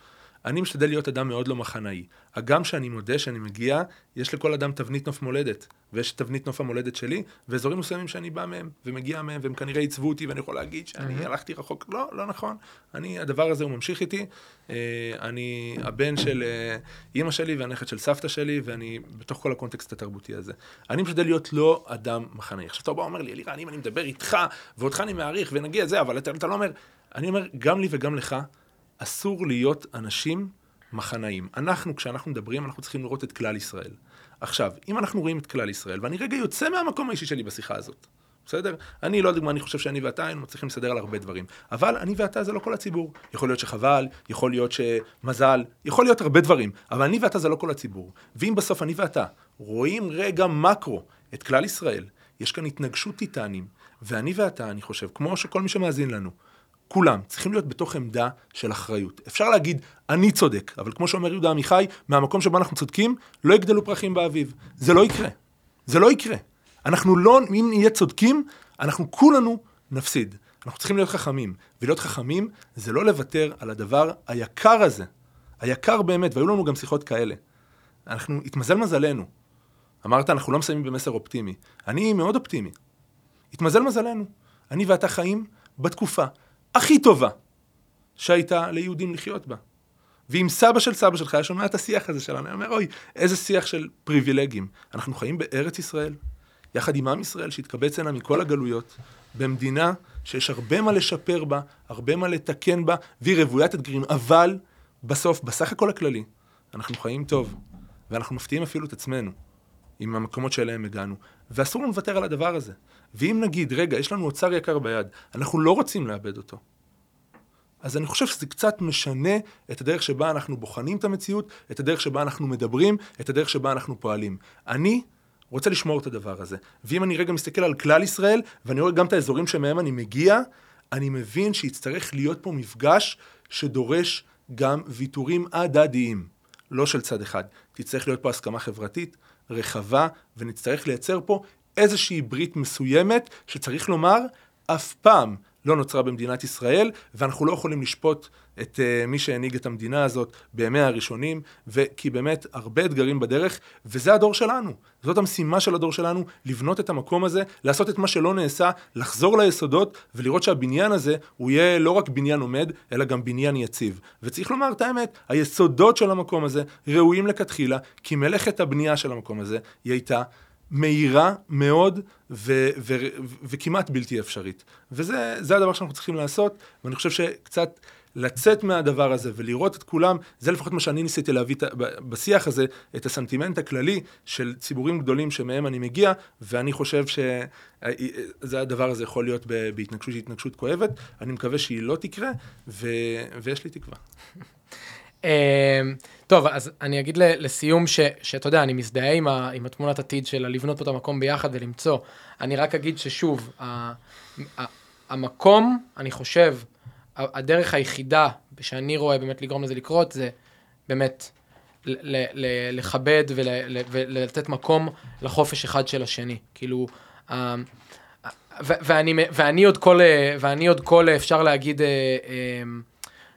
אני משתדל להיות אדם מאוד לא מחנאי. הגם שאני מודה שאני מגיע, יש לכל אדם תבנית נוף מולדת. ויש תבנית נוף המולדת שלי, ואזורים מסוימים שאני בא מהם, ומגיע מהם, והם כנראה עיצבו אותי, ואני יכול להגיד שאני הלכתי רחוק. לא, לא נכון. אני, הדבר הזה הוא ממשיך איתי. אה, אני הבן של אה, אימא שלי והנכד של סבתא שלי, ואני בתוך כל הקונטקסט התרבותי הזה. אני משתדל להיות לא אדם מחנאי. עכשיו אתה בא ואומר לי, אלירן, אם אני מדבר איתך, ואותך אני מעריך, ונגיע לזה, אבל אתה, אתה לא אומר... אני אומר, גם לי וגם לך, אסור להיות אנשים מחנאים. אנחנו, כשאנחנו מדברים, אנחנו צריכים לראות את כלל ישראל. עכשיו, אם אנחנו רואים את כלל ישראל, ואני רגע יוצא מהמקום האישי שלי בשיחה הזאת, בסדר? אני לא לדוגמה, אני חושב שאני ואתה היינו מצליחים לסדר על הרבה דברים. אבל אני ואתה זה לא כל הציבור. יכול להיות שחבל, יכול להיות שמזל, יכול להיות הרבה דברים. אבל אני ואתה זה לא כל הציבור. ואם בסוף אני ואתה רואים רגע מקרו את כלל ישראל, יש כאן התנגשות טיטנים, ואני ואתה, אני חושב, כמו שכל מי שמאזין לנו, כולם צריכים להיות בתוך עמדה של אחריות. אפשר להגיד, אני צודק, אבל כמו שאומר יהודה עמיחי, מהמקום שבו אנחנו צודקים, לא יגדלו פרחים באביב. זה לא יקרה. זה לא יקרה. אנחנו לא, אם נהיה צודקים, אנחנו כולנו נפסיד. אנחנו צריכים להיות חכמים. ולהיות חכמים זה לא לוותר על הדבר היקר הזה. היקר באמת, והיו לנו גם שיחות כאלה. אנחנו, התמזל מזלנו. אמרת, אנחנו לא מסיימים במסר אופטימי. אני מאוד אופטימי. התמזל מזלנו. אני ואתה חיים בתקופה הכי טובה שהייתה ליהודים לחיות בה. ואם סבא של סבא שלך היה שומע את השיח הזה שלנו, היה אומר, אוי, איזה שיח של פריבילגים. אנחנו חיים בארץ ישראל, יחד עם עם ישראל שהתקבץ הנה מכל הגלויות, במדינה שיש הרבה מה לשפר בה, הרבה מה לתקן בה, והיא רוויית אתגרים, אבל בסוף, בסך הכל הכללי, אנחנו חיים טוב, ואנחנו מפתיעים אפילו את עצמנו עם המקומות שאליהם הגענו, ואסור לנו לוותר על הדבר הזה. ואם נגיד, רגע, יש לנו אוצר יקר ביד, אנחנו לא רוצים לאבד אותו. אז אני חושב שזה קצת משנה את הדרך שבה אנחנו בוחנים את המציאות, את הדרך שבה אנחנו מדברים, את הדרך שבה אנחנו פועלים. אני רוצה לשמור את הדבר הזה. ואם אני רגע מסתכל על כלל ישראל, ואני רואה גם את האזורים שמהם אני מגיע, אני מבין שיצטרך להיות פה מפגש שדורש גם ויתורים הדדיים, לא של צד אחד. תצטרך להיות פה הסכמה חברתית רחבה, ונצטרך לייצר פה איזושהי ברית מסוימת, שצריך לומר, אף פעם לא נוצרה במדינת ישראל, ואנחנו לא יכולים לשפוט את uh, מי שהנהיג את המדינה הזאת בימיה הראשונים, כי באמת הרבה אתגרים בדרך, וזה הדור שלנו. זאת המשימה של הדור שלנו, לבנות את המקום הזה, לעשות את מה שלא נעשה, לחזור ליסודות, ולראות שהבניין הזה הוא יהיה לא רק בניין עומד, אלא גם בניין יציב. וצריך לומר את האמת, היסודות של המקום הזה ראויים לכתחילה, כי מלאכת הבנייה של המקום הזה היא הייתה מהירה מאוד ו- ו- ו- וכמעט בלתי אפשרית. וזה הדבר שאנחנו צריכים לעשות, ואני חושב שקצת לצאת מהדבר הזה ולראות את כולם, זה לפחות מה שאני ניסיתי להביא בשיח הזה, את הסנטימנט הכללי של ציבורים גדולים שמהם אני מגיע, ואני חושב שזה הדבר הזה יכול להיות בהתנגשות שהיא התנגשות כואבת, אני מקווה שהיא לא תקרה, ו- ויש לי תקווה. אמ, טוב, אז אני אגיד לסיום ש- שאתה יודע, אני מזדהה עם, ה- עם התמונת עתיד של לבנות פה את המקום ביחד ולמצוא. אני רק אגיד ששוב, ה- ה- המקום, אני חושב, הדרך היחידה שאני רואה באמת לגרום לזה לקרות, זה באמת ל- ל- לכבד ול- ולתת מקום לחופש אחד של השני. כאילו, ה- ו- ואני, ואני עוד כל, ואני עוד כל, אפשר להגיד, אה, אה,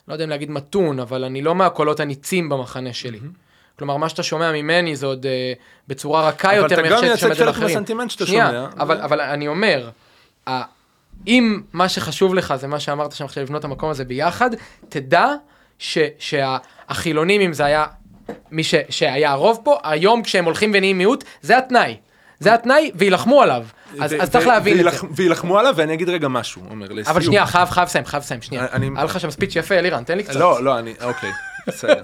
לא יודע אם להגיד מתון, אבל אני לא מהקולות הניצים במחנה שלי. כלומר, מה שאתה שומע ממני זה עוד אה, בצורה רכה אבל יותר אתה מאיך גם שאתה מייצג שומע את זה חלק לאחרים. מהסנטימנט שאתה שנייה, שומע. אבל, אבל אני אומר, ה- אם מה שחשוב לך זה מה שאמרת שם עכשיו לבנות את המקום הזה ביחד, תדע ש, שהחילונים, אם זה היה מי ש, שהיה הרוב פה, היום כשהם הולכים ונהיים מיעוט, זה התנאי. זה התנאי, ויילחמו עליו. אז, אז צריך להבין את זה. וילח- וילחמו עליו, ואני אגיד רגע משהו, עומר, לסיום. אבל שנייה, חייב, חייב לסיים, חייב לסיים, שנייה. אני- היה לך שם ספיץ' יפה, אלירן, תן לי קצת. לא, לא, אני, אוקיי, בסדר.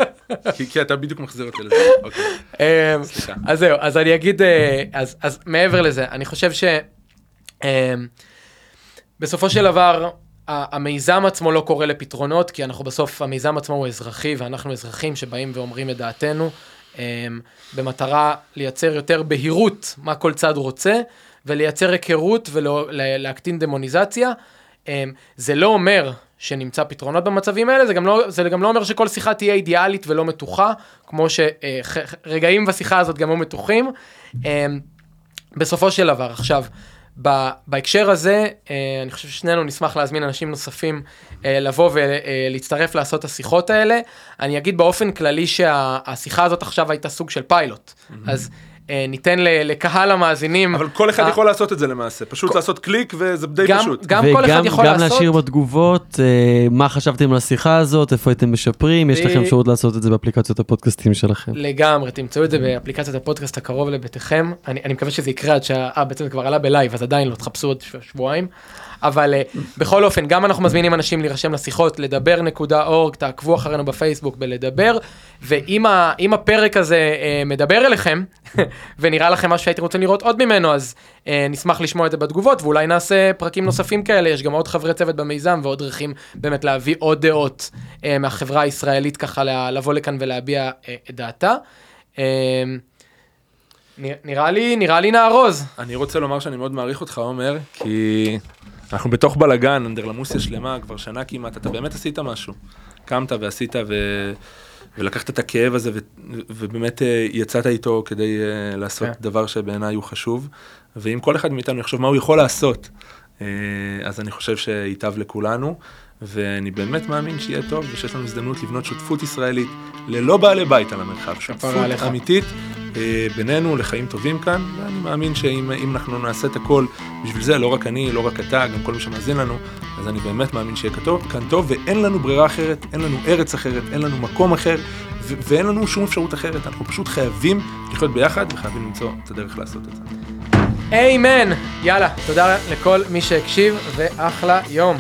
כי- כי אתה בדיוק מחזיר אותי לזה, אוקיי. אמ, סליחה. אז זהו, אז אני אגיד, אה, אז, אז מעבר לזה, אני חושב ש... בסופו של דבר, המיזם עצמו לא קורא לפתרונות, כי אנחנו בסוף, המיזם עצמו הוא אזרחי, ואנחנו אזרחים שבאים ואומרים את דעתנו, אמ, במטרה לייצר יותר בהירות מה כל צד רוצה, ולייצר היכרות ולהקטין דמוניזציה. אמ, זה לא אומר שנמצא פתרונות במצבים האלה, זה גם לא, זה גם לא אומר שכל שיחה תהיה אידיאלית ולא מתוחה, כמו שרגעים בשיחה הזאת גם היו מתוחים. אמ, בסופו של דבר, עכשיו, בהקשר הזה, אה, אני חושב ששנינו נשמח להזמין אנשים נוספים אה, לבוא ולהצטרף לעשות את השיחות האלה. אני אגיד באופן כללי שהשיחה הזאת עכשיו הייתה סוג של פיילוט, אז אה, ניתן ל- לקהל המאזינים... אבל כל אחד אה, יכול לעשות את זה למעשה, פשוט לעשות קליק וזה די פשוט. גם כל אחד יכול לעשות... להשאיר בתגובות אה, מה חשבתם על השיחה הזאת, איפה הייתם משפרים, יש לכם אפשרות לעשות את זה באפליקציות הפודקאסטים שלכם. לגמרי, תמצאו את זה באפליקציית הפודקאסט הקרוב לביתכם. אני, אני מקווה שזה יקרה עד שה... אה, בעצם זה כבר עלה בלייב, אז עדיין לא תחפשו עוד שבועיים. אבל אה, בכל אופן, גם אנחנו מזמינים אנשים להירשם לשיחות, לדבר.org, תעקבו אחרינו בפייסבוק בלדבר, ואם הפרק הזה אה, מדבר אליכם, ונראה לכם משהו שהייתם רוצים לראות עוד ממנו, אז אה, נשמח לשמוע את זה בתגובות, ואולי נעשה פרקים נוספים כאלה, יש גם עוד חברי צוות במיזם ועוד דרכים באמת להביא עוד דעות מהחברה הישראלית ככה לבוא לכאן ולהביע את דעתה. אה, נרא- נראה לי, נראה לי נארוז. אני רוצה לומר שאני מאוד מעריך אותך, עומר, כי אנחנו בתוך בלאגן, אנדרלמוסיה שלמה, כבר שנה כמעט, אתה באמת עשית משהו. קמת ועשית ו... ולקחת את הכאב הזה ו... ובאמת אה, יצאת איתו כדי אה, לעשות כן. דבר שבעיניי הוא חשוב. ואם כל אחד מאיתנו יחשוב מה הוא יכול לעשות, אה, אז אני חושב שייטב לכולנו. ואני באמת מאמין שיהיה טוב ושיש לנו הזדמנות לבנות שותפות ישראלית ללא בעלי בית על המרחב. שותפות עליך. אמיתית אה, בינינו לחיים טובים כאן, ואני מאמין שאם אם אנחנו נעשה את הכל בשביל זה, לא רק אני, לא רק אתה, גם כל מי שמאזין לנו, אז אני באמת מאמין שיהיה כתוב, כאן טוב, ואין לנו ברירה אחרת, אין לנו ארץ אחרת, אין לנו מקום אחר, ו- ואין לנו שום אפשרות אחרת, אנחנו פשוט חייבים לחיות ביחד וחייבים למצוא את הדרך לעשות את זה. איימן! יאללה, תודה לכל מי שהקשיב, ואחלה יום.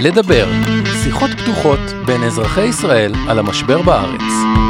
לדבר, שיחות פתוחות בין אזרחי ישראל על המשבר בארץ.